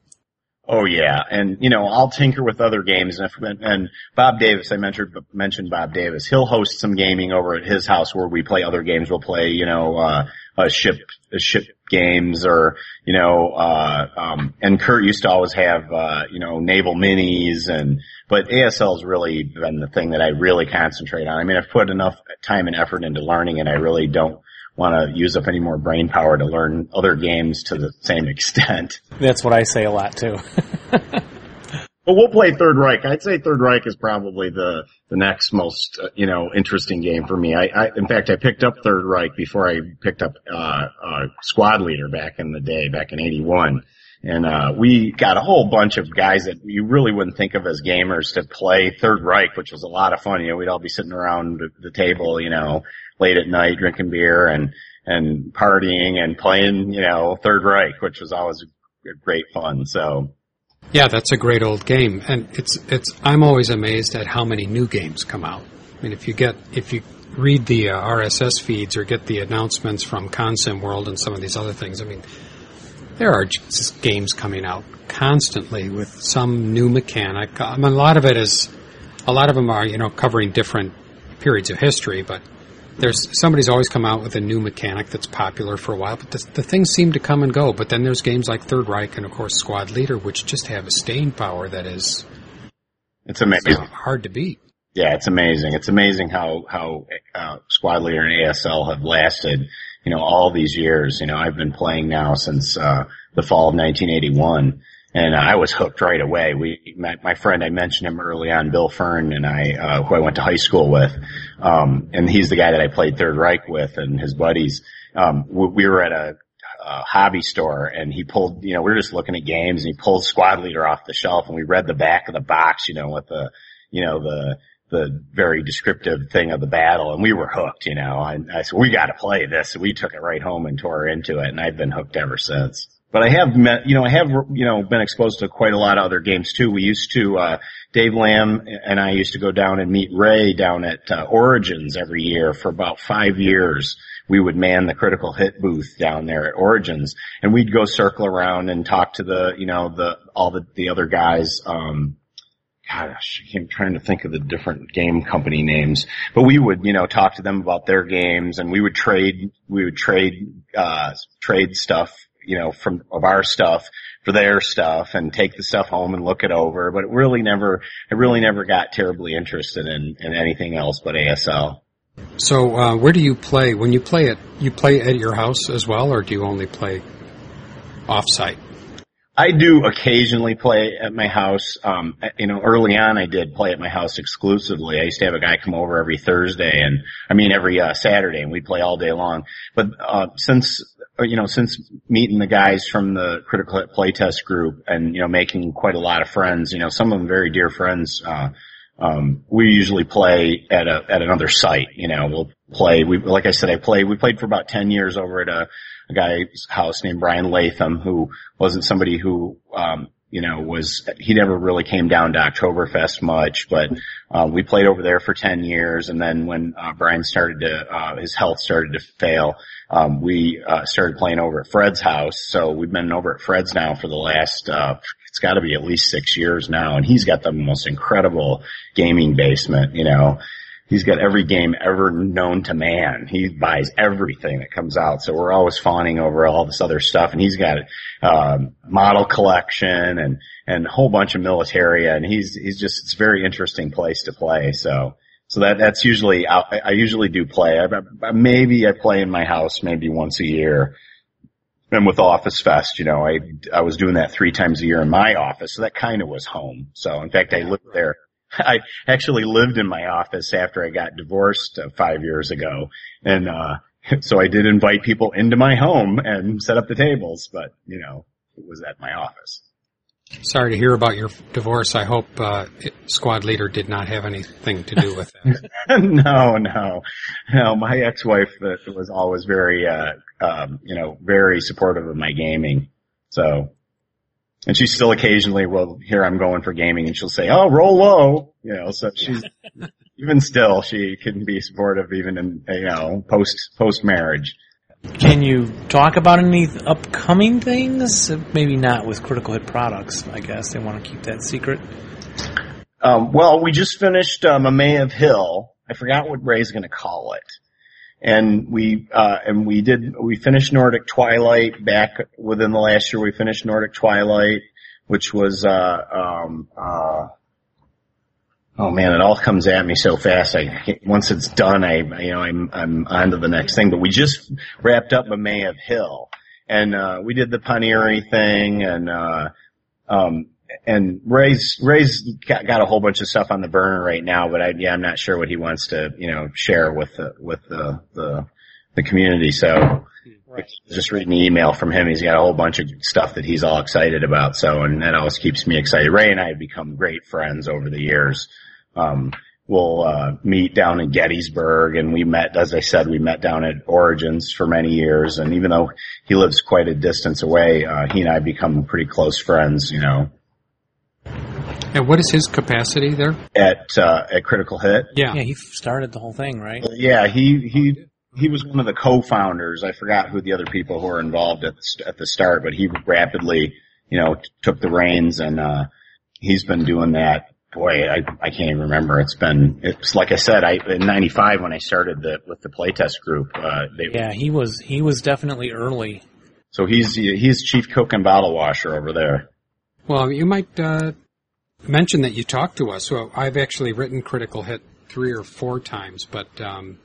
Oh yeah, and you know I'll tinker with other games, and, if, and Bob Davis, I mentioned mentioned Bob Davis. He'll host some gaming over at his house where we play other games. We'll play, you know, uh, uh ship uh, ship games, or you know, uh, um, and Kurt used to always have, uh, you know, naval minis, and but ASL's really been the thing that I really concentrate on. I mean, I've put enough time and effort into learning, and I really don't want to use up any more brain power to learn other games to the same extent. That's what I say a lot too. [LAUGHS] But we'll play Third Reich. I'd say Third Reich is probably the the next most uh, you know interesting game for me. I, I in fact I picked up Third Reich before I picked up uh, uh, Squad Leader back in the day, back in '81, and uh, we got a whole bunch of guys that you really wouldn't think of as gamers to play Third Reich, which was a lot of fun. You know, we'd all be sitting around the, table, you know, late at night drinking beer and and partying and playing, you know, Third Reich, which was always great fun. So. Yeah, that's a great old game, and it's it's. I'm always amazed at how many new games come out. I mean, if you get if you read the uh, RSS feeds or get the announcements from Consim World and some of these other things, I mean, there are games coming out constantly with some new mechanic. I mean, a lot of it is, a lot of them are you know covering different periods of history, but there's somebody's always come out with a new mechanic that's popular for a while, but the, the things seem to come and go. But then there's games like Third Reich and of course Squad Leader, which just have a staying power that is It's amazing. hard to beat. Yeah, it's amazing. It's amazing how how uh, Squad Leader and ASL have lasted. You know, all these years. You know, I've been playing now since uh, the fall of 1981, and I was hooked right away. We, my, my friend, I mentioned him early on, Bill Fern, and I, uh, who I went to high school with, um, and he's the guy that I played Third Reich with, and his buddies. Um, we, we were at a uh, hobby store and he pulled, you know, we were just looking at games and he pulled Squad Leader off the shelf and we read the back of the box, you know, with the, you know, the, the very descriptive thing of the battle and we were hooked, you know, and I said, we gotta play this. We took it right home and tore into it and I've been hooked ever since. But I have met, you know, I have, you know, been exposed to quite a lot of other games too. We used to, uh, Dave Lamb and I used to go down and meet Ray down at uh, Origins every year for about five years. we would man the critical hit booth down there at Origins, and we'd go circle around and talk to the, you know, the all the the other guys. Um, gosh, I'm trying to think of the different game company names, but we would, you know, talk to them about their games, and we would trade, we would trade, uh, trade stuff, you know, from of our stuff for their stuff, and take the stuff home and look it over. But it really never, I really never got terribly interested in in anything else but ASL. So, uh, where do you play when you play it? You play at your house as well, or do you only play off-site? I do occasionally play at my house. Um, you know, early on I did play at my house exclusively. I used to have a guy come over every Thursday and, I mean every uh, Saturday and we'd play all day long. But, uh, since, uh, you know, since meeting the guys from the Critical Playtest group and, you know, making quite a lot of friends, you know, some of them very dear friends, uh, um, we usually play at a, at another site, you know, we'll play, we, like I said, I played, we played for about 10 years over at a, a guy's house named Brian Latham, who wasn't somebody who, um, you know, was, he never really came down to Oktoberfest much, but, uh, we played over there for 10 years. And then when, uh, Brian started to, uh, his health started to fail, um, we, uh, started playing over at Fred's house. So we've been over at Fred's now for the last, uh, it's got to be at least six years now. And he's got the most incredible gaming basement, you know, he's got every game ever known to man. He buys everything that comes out. So we're always fawning over all this other stuff. And he's got a um, model collection and and a whole bunch of militaria. And he's he's just it's a very interesting place to play. So so that that's usually I, I usually do play. I, maybe I play in my house maybe once a year. And with Office Fest, you know, I I was doing that three times a year in my office, so that kind of was home. So in fact, I lived there [LAUGHS] I actually lived in my office after I got divorced uh, five years ago. And, uh, [LAUGHS] so I did invite people into my home and set up the tables, but, you know, it was at my office. Sorry to hear about your divorce. I hope uh, squad leader did not have anything to do with that. [LAUGHS] no, no, no. My ex-wife uh, was always very, uh, um, you know, very supportive of my gaming. So and she still occasionally will hear I'm going for gaming and she'll say, oh, roll low. You know, so she's, [LAUGHS] even still, she can be supportive even in, you know, post, post marriage. Can you talk about any upcoming things? Maybe not with critical hit products, I guess. They want to keep that secret. Um, well, we just finished, um, Mamayev Hill. I forgot what Ray's gonna call it and we uh, and we did we finished Nordic Twilight back within the last year. We finished Nordic Twilight, which was uh, um, uh, oh man, it all comes at me so fast. I once it's done, I you know I'm I'm on to the next thing. But we just wrapped up Mamayev Hill, and uh, we did the Paniri thing, and uh, um, and Ray's Ray's got, got a whole bunch of stuff on the burner right now, but I, yeah, I'm not sure what he wants to you know share with the with the the, the community. So right. just reading the email from him, he's got a whole bunch of stuff that he's all excited about. So and that always keeps me excited. Ray and I have become great friends over the years. Um, we'll uh, meet down in Gettysburg, and we met, as I said, we met down at Origins for many years. And even though he lives quite a distance away, uh, he and I become pretty close friends. You know, and what is his capacity there? At uh, at Critical Hit. Yeah, yeah, he started the whole thing, right? Yeah, he he he was one of the co-founders. I forgot who the other people who were involved at the, at the start, but he rapidly, you know, t- took the reins and uh, he's been doing that. Boy, I I can't even remember. It's been it's like I said, I in '95 when I started the with the playtest group. Uh, they, yeah, he was he was definitely early. So he's he's chief cook and bottle washer over there. Well, you might uh, mention that you talked to us. Well, I've actually written Critical Hit three or four times, but um,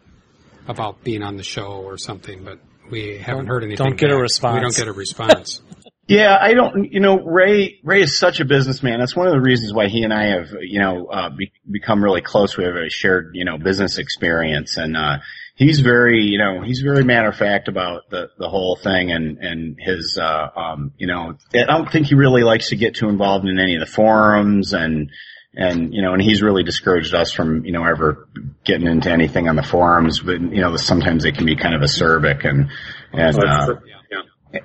about being on the show or something, but we haven't heard anything. Don't get back. a response. We don't get a response. [LAUGHS] yeah, I don't. You know, Ray. Ray is such a businessman. That's one of the reasons why he and I have, you know, uh, be, become really close. We have a shared, you know, business experience, and uh, he's very, you know, he's very matter of fact about the the whole thing, and and his, uh, um, you know, I don't think he really likes to get too involved in any of the forums, and and you know, and he's really discouraged us from, you know, ever getting into anything on the forums. But you know, sometimes it can be kind of acerbic, and and. Uh,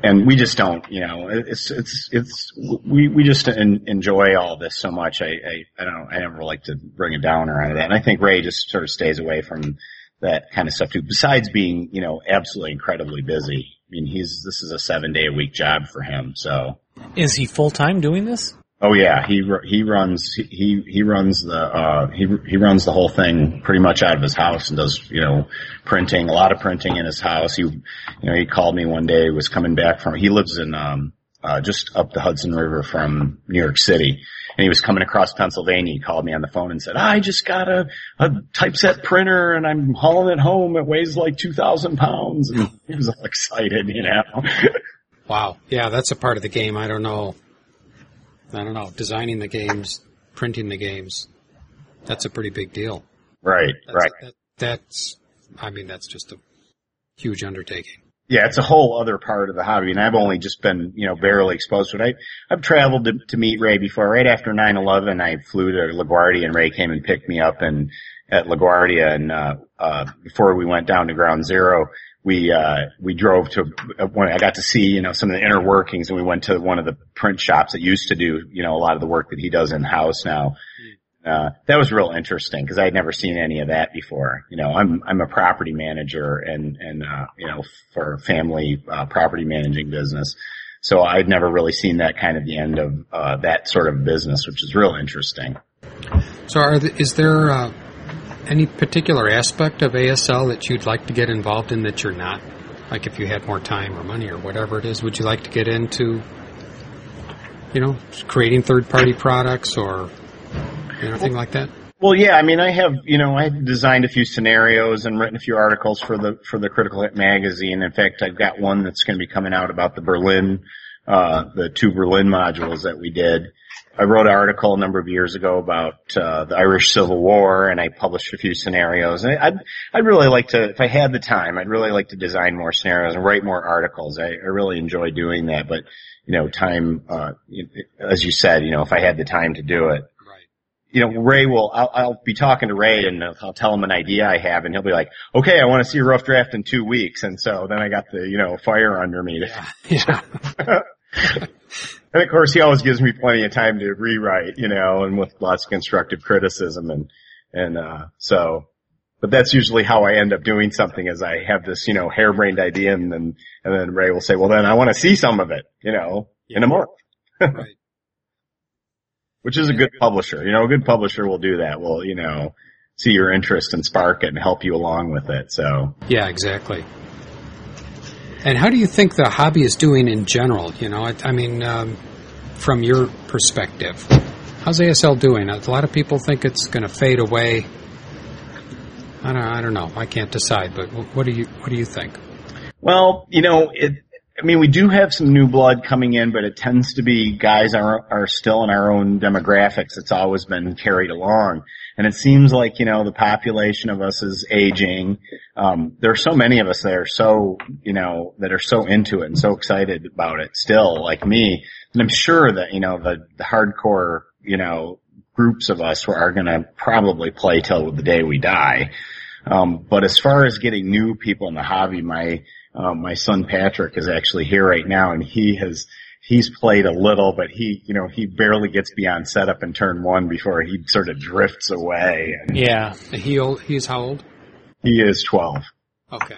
and we just don't, you know, it's, it's, it's, we, we just enjoy all this so much. I, I, I don't. I never like to bring it down or any of that. And I think Ray just sort of stays away from that kind of stuff too. Besides being, you know, absolutely incredibly busy. I mean, he's this is a seven day a week job for him. So Is he full time doing this? Oh yeah, he he runs he he runs the uh he he runs the whole thing pretty much out of his house and does you know printing a lot of printing in his house. He you know he called me one day was coming back from he lives in um uh just up the Hudson River from New York City and he was coming across Pennsylvania. He called me on the phone and said, "I just got a a typeset printer and I'm hauling it home. It weighs like two thousand pounds." And he was all excited, you know. Wow. Yeah, that's a part of the game. I don't know. I don't know. Designing the games, printing the games. That's a pretty big deal. right, That's, right. That, that's, I mean, that's just a huge undertaking. Yeah, it's a whole other part of the hobby, and I've only just been, you know, barely exposed to it. I, I've traveled to, to meet Ray before. Right after 9/11, I flew to LaGuardia, and Ray came and picked me up, and at LaGuardia, and uh, uh, before we went down to Ground Zero, we uh, we drove to uh, when I got to see, you know, some of the inner workings, and we went to one of the print shops that used to do, you know, a lot of the work that he does in house now. Uh, that was real interesting because I had never seen any of that before. You know, I'm, I'm a property manager and, and, uh, you know, for family, uh, property managing business. So I'd never really seen that kind of the end of, uh, that sort of business, which is real interesting. So, are the, is there uh, any particular aspect of ASL that you'd like to get involved in that you're not? Like, if you had more time or money or whatever it is, would you like to get into, you know, creating third-party products or anything like that? Well, yeah, I mean, I have, you know, I've designed a few scenarios and written a few articles for the, for the Critical Hit magazine. In fact, I've got one that's going to be coming out about the Berlin, uh, the two Berlin modules that we did. I wrote an article a number of years ago about, uh, the Irish Civil War and I published a few scenarios. And I'd, I'd really like to, if I had the time, I'd really like to design more scenarios and write more articles. I, I really enjoy doing that, but, you know, time, uh, as you said, you know, if I had the time to do it. You know, Ray will, I'll, I'll be talking to Ray and I'll tell him an idea I have and he'll be like, okay, I want to see a rough draft in two weeks. And so then I got the, you know, fire under me. To, Yeah. [LAUGHS] [LAUGHS] and of course he always gives me plenty of time to rewrite, you know, and with lots of constructive criticism and, and, uh, so, but that's usually how I end up doing something is I have this, you know, harebrained idea and then, and then Ray will say, well then I want to see some of it, you know, in a month. [LAUGHS] right. Which is a good publisher. You know, a good publisher will do that. Will, you know, see your interest and spark it and help you along with it. So, Yeah, exactly. And how do you think the hobby is doing in general? You know, I, I mean, um, from your perspective, how's ASL doing? A lot of people think it's going to fade away. I don't, I don't know. I can't decide. But what do you, what do you think? well, you know, it, I mean, we do have some new blood coming in, but it tends to be guys are, are still in our own demographics. It's always been carried along. And it seems like, you know, the population of us is aging. Um, there are so many of us that are so, you know, that are so into it and so excited about it still, like me. And I'm sure that, you know, the, the hardcore, you know, groups of us are going to probably play till the day we die. Um, but as far as getting new people in the hobby, my, um, my son Patrick is actually here right now and he has, he's played a little, but he, you know, he barely gets beyond setup in turn one before he sort of drifts away and Yeah. He, old- he's how old? he is 12. Okay.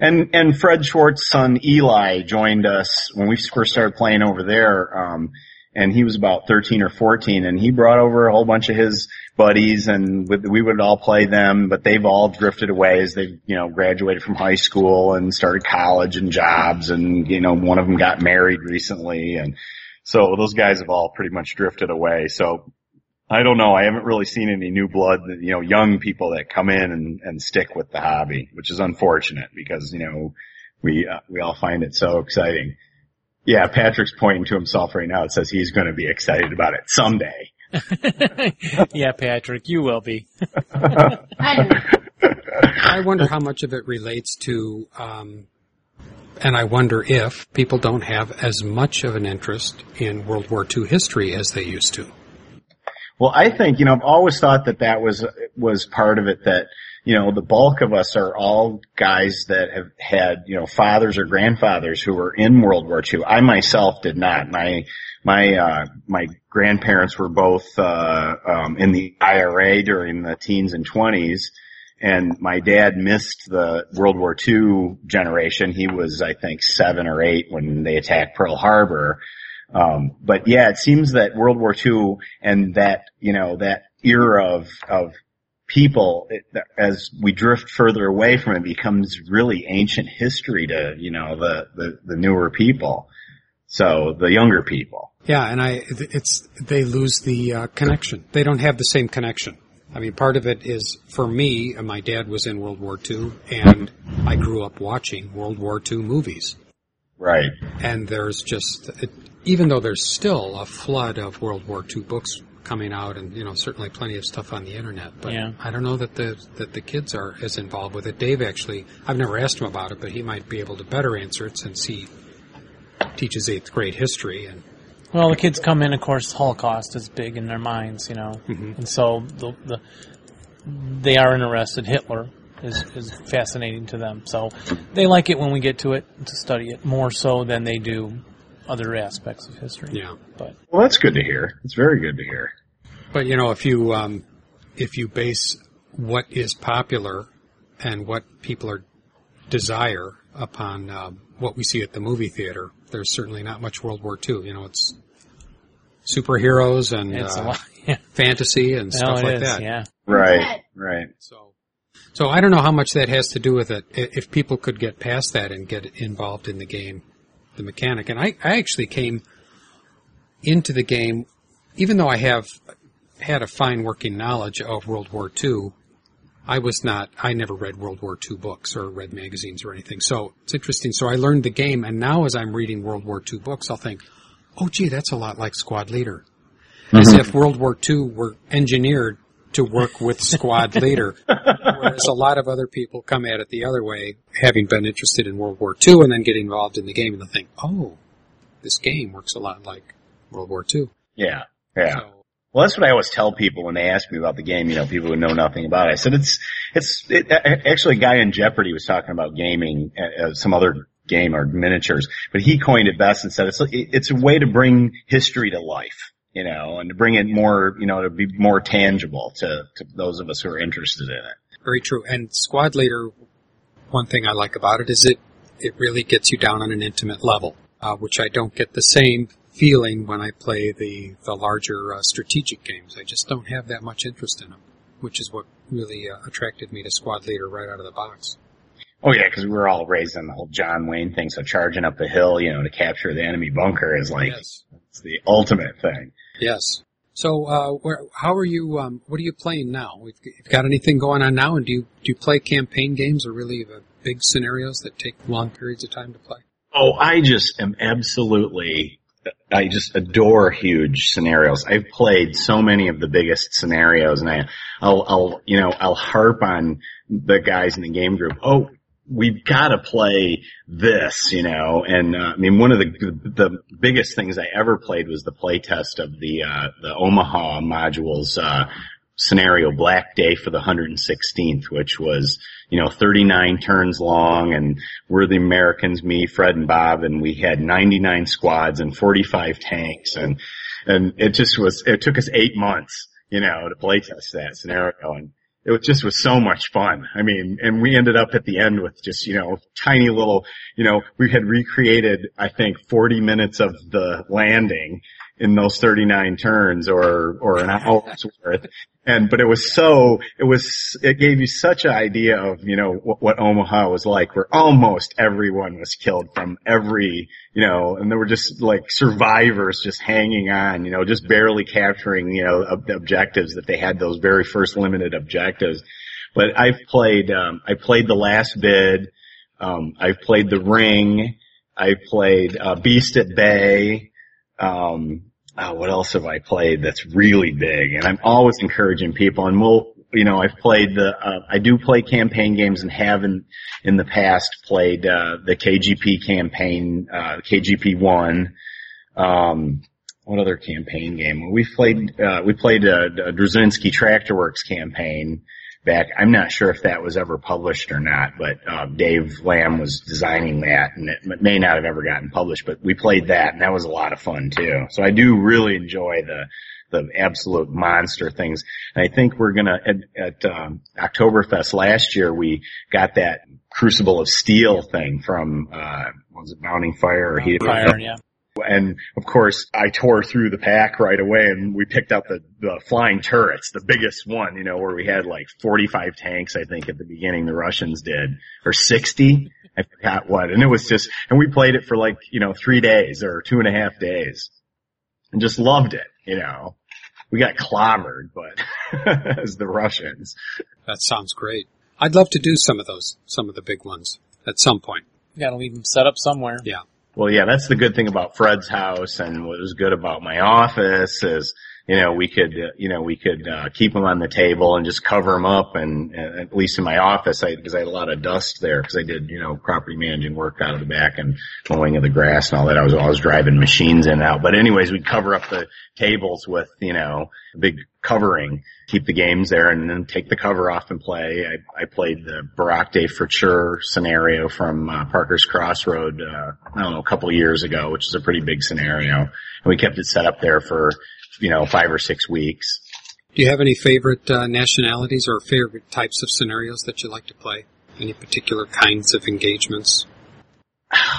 And, and Fred Schwartz's son Eli joined us when we first started playing over there. Um, and he was about 13 or 14 and he brought over a whole bunch of his buddies and we would all play them, but they've all drifted away as they've, you know, graduated from high school and started college and jobs and, you know, one of them got married recently and so those guys have all pretty much drifted away. So I don't know. I haven't really seen any new blood, you know, young people that come in and, and stick with the hobby, which is unfortunate because, you know, we, uh, we all find it so exciting. Yeah, Patrick's pointing to himself right now. It says he's going to be excited about it someday. [LAUGHS] yeah, Patrick, you will be. I wonder how much of it relates to, um, and I wonder if people don't have as much of an interest in World War II history as they used to. Well, I think, you know, I've always thought that that was, was part of it that, you know, the bulk of us are all guys that have had, you know, fathers or grandfathers who were in World War II. I myself did not. My, my, uh, my grandparents were both, uh, um, in the IRA during the teens and twenties. and my dad missed the World War II generation. He was, I think, seven or eight when they attacked Pearl Harbor. Um, but yeah, it seems that World War II and that, you know, that era of, of people, it, as we drift further away from it, becomes really ancient history to, you know, the, the, the newer people. So the younger people. Yeah, and I, it's, they lose the uh, connection. They don't have the same connection. I mean, part of it is for me, my dad was in World War II, and I grew up watching World War II movies. Right. And there's just, it, even though there's still a flood of World War II books coming out, and you know certainly plenty of stuff on the internet, but Yeah. I don't know that the that the kids are as involved with it. Dave actually, I've never asked him about it, but he might be able to better answer it since he teaches eighth grade history and Well, the kids come in, of course, Holocaust is big in their minds, you know, Mhm. and so the, the they are interested. Hitler is is fascinating to them, so they like it when we get to it to study it more so than they do other aspects of history. yeah. But Well, that's good to hear. It's very good to hear. But you know, if you um, if you base what is popular and what people are desire upon um, what we see at the movie theater, there's certainly not much World War II. You know, it's superheroes and it's uh, lot. Yeah. fantasy and No, stuff it like is, that. Yeah. Right. Right. So, so I don't know how much that has to do with it. If people could get past that and get involved in the game, the mechanic, and I, I actually came into the game, even though I have had a fine working knowledge of World War II. I was not. I never read World War II books or read magazines or anything. So it's interesting. So I learned the game, and now as I'm reading World War II books, I'll think, "Oh, gee, that's a lot like Squad Leader." As mm-hmm. if World War II were engineered to work with Squad [LAUGHS] Leader, whereas a lot of other people come at it the other way, having been interested in World War II and then get involved in the game, and they think, "Oh, this game works a lot like World War II." Yeah. Yeah. So, Well, that's what I always tell people when they ask me about the game. You know, people who know nothing about it. I said it's it's it, actually a guy in Jeopardy was talking about gaming, uh, uh, some other game or miniatures, but he coined it best and said it's it's a way to bring history to life. You know, and to bring it more, you know, to be more tangible to, to those of us who are interested in it. very true. And Squad Leader, one thing I like about it is it it really gets you down on an intimate level, uh, which I don't get the same feeling when I play the the larger uh, strategic games. I just don't have that much interest in them, which is what really uh, attracted me to Squad Leader right out of the box. Oh yeah, because we were all raised on the whole John Wayne thing. So charging up the hill, you know, to capture the enemy bunker is like yes, it's the ultimate thing. yes. So, uh, where, how are you? Um, what are you playing now? We've, you've got anything going on now? And do you do you play campaign games or really uh, big scenarios that take long periods of time to play? Oh, I just am absolutely, I just adore huge scenarios. I've played so many of the biggest scenarios and I, I'll, I'll, you know, I'll harp on the guys in the game group. Oh, we've got to play this, you know, and, uh, I mean, one of the, the biggest things I ever played was the play test of the, uh, the Omaha modules, uh, scenario Black Day for the 116th, which was, you know, 39 turns long and we're the Americans, me, Fred and Bob, and we had 99 squads and 45 tanks. And, and it just was, it took us eight months, you know, to play test that scenario. And it was just was so much fun. I mean, and we ended up at the end with just, you know, tiny little, you know, we had recreated, I think, 40 minutes of the landing in those 39 turns or, or an hour's worth. And, but it was so, it was, it gave you such an idea of, you know, what, what Omaha was like where almost everyone was killed from every, you know, and there were just like survivors just hanging on, you know, just barely capturing, you know, ob- objectives that they had those very first limited objectives. But I've played, um, I played the last bid. Um, I've played the ring. I played, uh, Beast at Bay. Um, uh, what else have I played that's really big? And I'm always encouraging people and we'll, you know, I've played the, uh, I do play campaign games and have in, in the past played, uh, the KGP campaign, uh, KGP one. Um, what other campaign game? We played, uh, we played a, a Dzerzhinski Tractor Works campaign back. I'm not sure if that was ever published or not, but, uh, Dave Lamb was designing that and it may not have ever gotten published, but we played that and that was a lot of fun too. So I do really enjoy the, the absolute monster things. And I think we're gonna at, at um, Oktoberfest last year we got that Crucible of Steel thing from uh, was it Bounding Fire or Heat Fire, yeah. And of course, I tore through the pack right away and we picked up the, the flying turrets, the biggest one, you know, where we had like 45 tanks, I think at the beginning the Russians did, or 60. I forgot what. And it was just, and we played it for like, you know, three days or two and a half days and just loved it, you know. We got clobbered, but [LAUGHS] as the Russians. That sounds great. I'd love to do some of those, some of the big ones at some point. You gotta leave them set up somewhere. Yeah. Well, yeah, that's the good thing about Fred's house and what was good about my office is, you know, we could, you know, we could, uh, keep them on the table and just cover them up and, and at least in my office, I, cause I had a lot of dust there because I did, you know, property managing work out of the back and mowing of the grass and all that. I was always driving machines in and out. But anyways, we'd cover up the tables with, you know, a big covering, keep the games there and then take the cover off and play. I, I played the Barack Day for Sure scenario from uh, Parker's Crossroad, uh, I don't know, a couple years ago, which is a pretty big scenario. And we kept it set up there for, you know, five or six weeks. Do you have any favorite uh, nationalities or favorite types of scenarios that you like to play? Any particular kinds of engagements?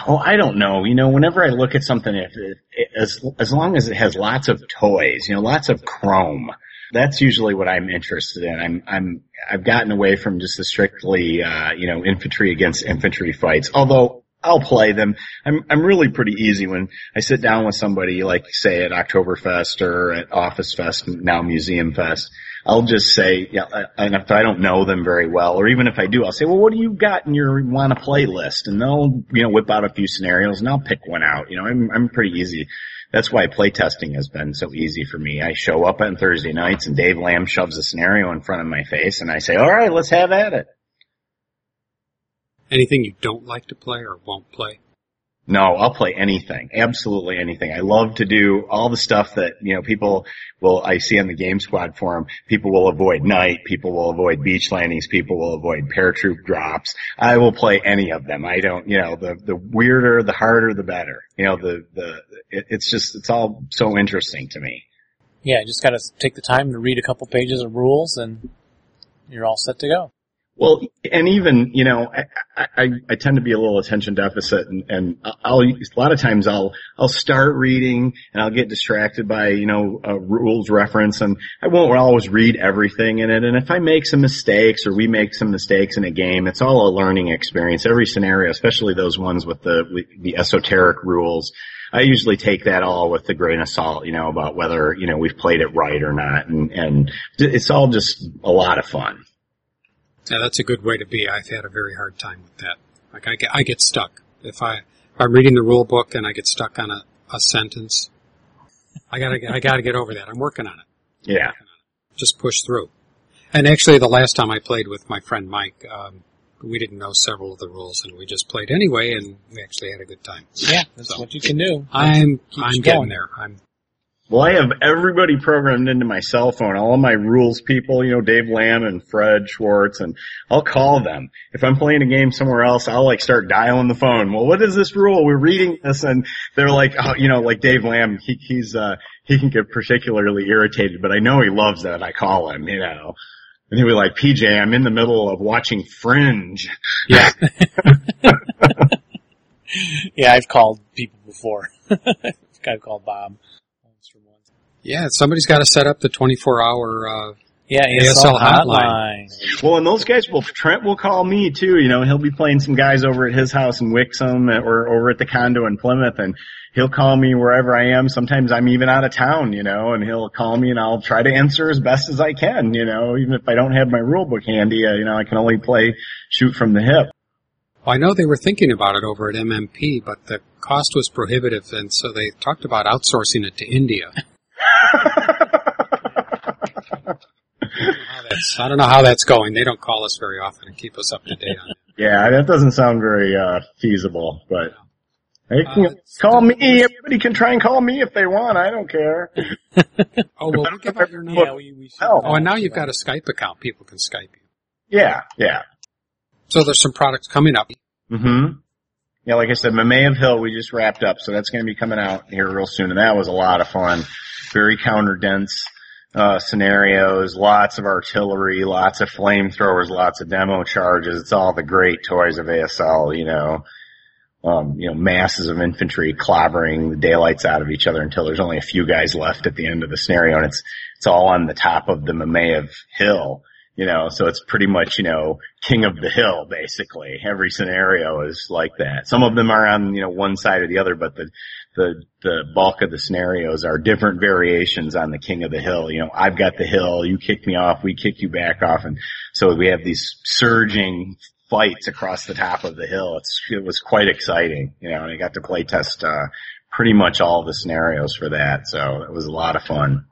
Oh, I don't know. You know, whenever I look at something, if it, as as long as it has lots of toys, you know, lots of chrome, that's usually what I'm interested in. I'm I'm I've gotten away from just the strictly uh, you know infantry against infantry fights. Although I'll play them. I'm I'm really pretty easy when I sit down with somebody like say at Oktoberfest or at Office Fest, now Museum Fest. I'll just say, yeah, and if I don't know them very well, or even if I do, I'll say, well, what do you got in your want to play list? And they'll, you know, whip out a few scenarios and I'll pick one out. You know, I'm, I'm pretty easy. That's why playtesting has been so easy for me. I show up on Thursday nights and Dave Lamb shoves a scenario in front of my face and I say, all right, let's have at it. Anything you don't like to play or won't play? No, I'll play anything. Absolutely anything. I love to do all the stuff that, you know, people will, I see on the Game Squad forum, people will avoid night, people will avoid beach landings, people will avoid paratroop drops. I will play any of them. I don't, you know, the, the weirder, the harder, the better. You know, the, the, it, it's just, it's all so interesting to me. Yeah, just gotta take the time to read a couple pages of rules and you're all set to go. Well, and even you know, I, I, I tend to be a little attention deficit, and, and I'll a lot of times I'll I'll start reading and I'll get distracted by you know a rules reference, and I won't always read everything in it. And if I make some mistakes or we make some mistakes in a game, it's all a learning experience. Every scenario, especially those ones with the the esoteric rules. I usually take that all with a grain of salt, you know, about whether, you know, we've played it right or not. And, and it's all just a lot of fun. Yeah, that's a good way to be. I've had a very hard time with that. Like I get, I get stuck. If I, if I'm reading the rule book and I get stuck on a, a sentence, I gotta, I gotta get over that. I'm working on it. Yeah. Just push through. And actually the last time I played with my friend Mike, um, we didn't know several of the rules and we just played anyway and we actually had a good time. Yeah, that's So- what you can do. I'm, I'm you getting going. there. I'm, Well, I have everybody programmed into my cell phone, all of my rules people, you know, Dave Lamb and Fred Schwartz, and I'll call them. If I'm playing a game somewhere else, I'll like start dialing the phone. Well, what is this rule? We're reading this and they're like, oh, you know, like Dave Lamb, he, he's, uh, he can get particularly irritated, but I know he loves that I call him, you know. And he'll be like, PJ, I'm in the middle of watching Fringe. yeah. [LAUGHS] [LAUGHS] Yeah, I've called people before. [LAUGHS] I've called Bob. Once from once. Yeah, somebody's got to set up the 24 hour, uh, Yeah, ASL ASL hotline. hotline. Well, and those guys will, Trent will call me too, you know, he'll be playing some guys over at his house in Wixom or over at the condo in Plymouth and he'll call me wherever I am. Sometimes I'm even out of town, you know, and he'll call me and I'll try to answer as best as I can, you know, even if I don't have my rule book handy, uh, you know, I can only play shoot from the hip. Well, I know they were thinking about it over at MMP, but the cost was prohibitive, and so they talked about outsourcing it to India. [LAUGHS] That's, [LAUGHS] I don't know how that's going. They don't call us very often and keep us up to date on it. [LAUGHS] Yeah, that doesn't sound very, uh, feasible, but they can Uh, call me. Everybody can try and call me if they want. I don't care. [LAUGHS] Oh, well, we'll give out your number. Yeah, we, we. Oh. Oh, and now you've got a Skype account. People can Skype you. Yeah, yeah. So there's some products coming up. Mm-hmm. yeah, like I said, Mamayev Hill we just wrapped up, so that's going to be coming out here real soon, and that was a lot of fun. Very counter dense uh, scenarios, lots of artillery, lots of flamethrowers, lots of demo charges. It's all the great toys of ASL, you know. Um, you know, masses of infantry clobbering the daylights out of each other until there's only a few guys left at the end of the scenario, and it's it's all on the top of the Mamayev Hill you know, so it's pretty much, you know, king of the hill, basically. Every scenario is like that. Some of them are on, you know, one side or the other, but the, the, the bulk of the scenarios are different variations on the king of the hill. You know, I've got the hill, you kick me off, we kick you back off. And so we have these surging fights across the top of the hill. It's, it was quite exciting, you know, and I got to play test, uh, pretty much all the scenarios for that. So it was a lot of fun.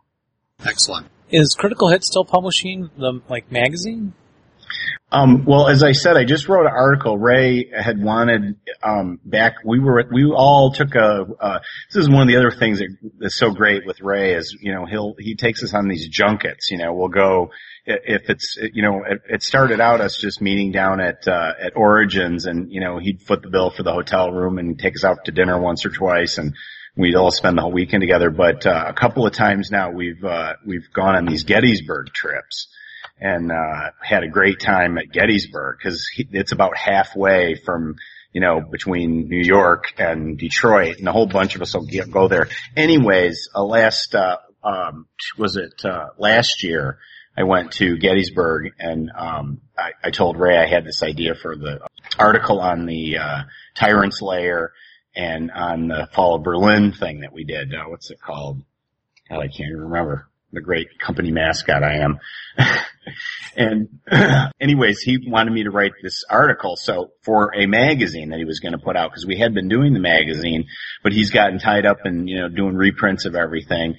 Excellent. Is Critical Hit still publishing the like magazine? Um, well, as I said, I just wrote an article. Ray had wanted um, back. We were we all took a. Uh, this is one of the other things that, that's so great with Ray is you know he'll he takes us on these junkets. You know, we'll go if it's you know it, it started out us just meeting down at uh, at Origins, and you know he'd foot the bill for the hotel room and take us out to dinner once or twice, and we'd all spend the whole weekend together. But uh, a couple of times now we've uh, we've gone on these Gettysburg trips and uh, had a great time at Gettysburg because it's about halfway from you know between New York and Detroit, and a whole bunch of us will get, go there. Anyways, uh, last uh, um, was it uh, last year? I went to Gettysburg and um, I, I told Ray I had this idea for the article on the uh, Tyrant's Lair and on the Fall of Berlin thing that we did. Uh, what's it called? God, I can't even remember. The great company mascot I am. [LAUGHS] and [CLEARS THROAT] anyways, he wanted me to write this article. So for a magazine that he was going to put out, because we had been doing the magazine, but he's gotten tied up in, you know, doing reprints of everything.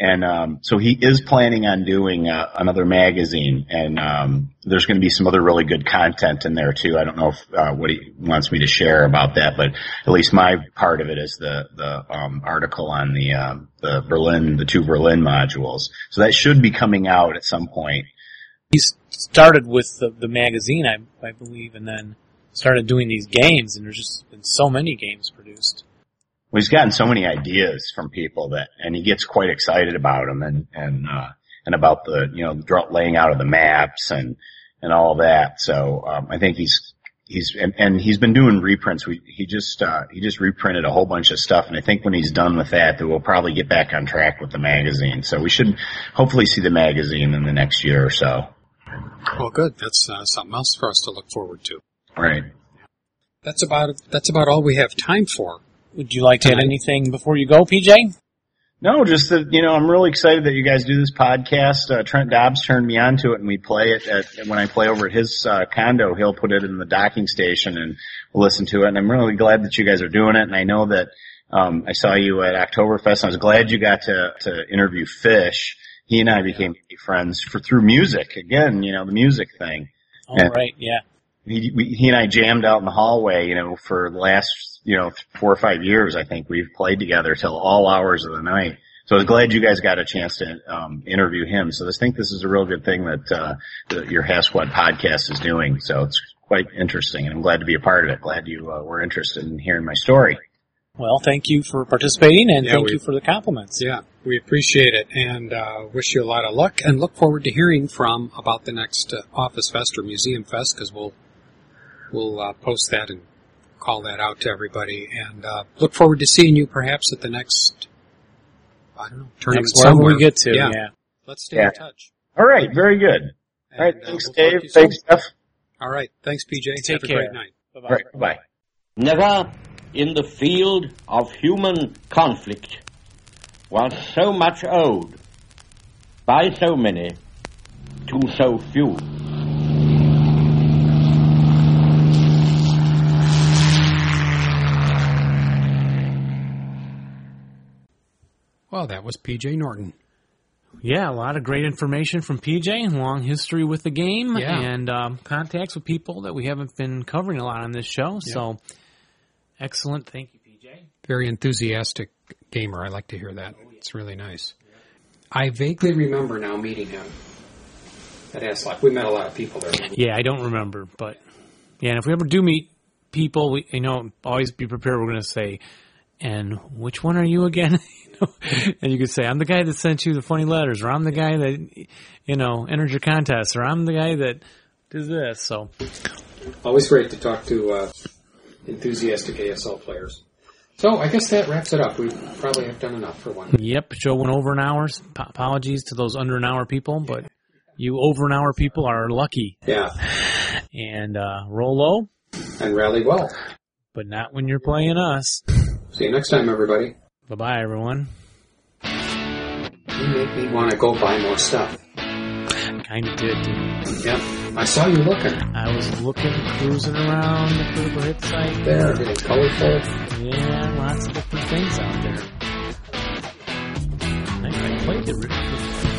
And um, so he is planning on doing uh, another magazine, and um, there's going to be some other really good content in there too. I don't know if, uh, what he wants me to share about that, but at least my part of it is the the um, article on the um, the Berlin, the two Berlin modules. So that should be coming out at some point. He started with the, the magazine, I, I believe, and then started doing these games, and there's just been so many games produced well, he's gotten so many ideas from people that, and he gets quite excited about them and, and, uh, and about the, you know, laying out of the maps and, and all that. So, um, I think he's, he's, and, and he's been doing reprints. We, he just, uh, he just reprinted a whole bunch of stuff. And I think when he's done with that, that we'll probably get back on track with the magazine. So we should hopefully see the magazine in the next year or so. Well, good. That's uh, something else for us to look forward to. Right. That's about that's about all we have time for. Would you like to add anything before you go, PJ? No, just that, you know, I'm really excited that you guys do this podcast. Uh, Trent Dobbs turned me on to it and we play it at, when I play over at his, uh, condo, he'll put it in the docking station and we'll listen to it. And I'm really glad that you guys are doing it. And I know that, um, I saw you at Oktoberfest and I was glad you got to, to interview Fish. He and I became friends for through music. Again, you know, the music thing. Oh, and right, yeah. He, we, he and I jammed out in the hallway, you know, for the last you know, four or five years, I think we've played together till all hours of the night. So I was glad you guys got a chance to um, interview him. So I think this is a real good thing that, uh, that your Half Squad podcast is doing. So it's quite interesting, and I'm glad to be a part of it. Glad you uh, were interested in hearing my story. Well, thank you for participating, and Yeah, thank we- you for the compliments. Yeah, we appreciate it and uh, wish you a lot of luck and look forward to hearing from about the next uh, Office Fest or Museum Fest because we'll we'll uh, post that and call that out to everybody and uh, look forward to seeing you perhaps at the next I don't know tournament Next somewhere. we get to, yeah. yeah. Let's stay Yeah. in touch. All right, very good. All right, And, uh, thanks, we'll Dave. to soon. Thanks, Jeff. All right, thanks, PJ. Take Have a care. great night. Bye. Bye. Never in the field of human conflict was so much owed by so many to so few. Well, that was PJ Norton. Yeah, a lot of great information from PJ, long history with the game, Yeah. and um, contacts with people that we haven't been covering a lot on this show. So, excellent. Thank you, PJ. Very enthusiastic gamer. I like to hear that. It's really nice. I vaguely remember now meeting him at ASLOK. We met a lot of people there. Yeah, I don't remember, but yeah, and if we ever do meet people, we, you know, always be prepared. We're going to say, and which one are you again? [LAUGHS] know, [LAUGHS] and you could say, I'm the guy that sent you the funny letters, or I'm the guy that, you know, entered your contest, or I'm the guy that did this. So Always great to talk to uh, enthusiastic ASL players. So I guess that wraps it up. We probably have done enough for one. Yep, show went over an hour. Apologies to those under an hour people, but you over an hour people are lucky. Yeah. And uh, roll low, And rally well. but not when you're playing us. See you next time, everybody. Bye bye, everyone. You make me want to go buy more stuff. Kind of did. Dude. Yep. I saw you looking. I was looking, cruising around the critical hit site. There, getting colorful. Yeah, lots of different things out there. I, I played it.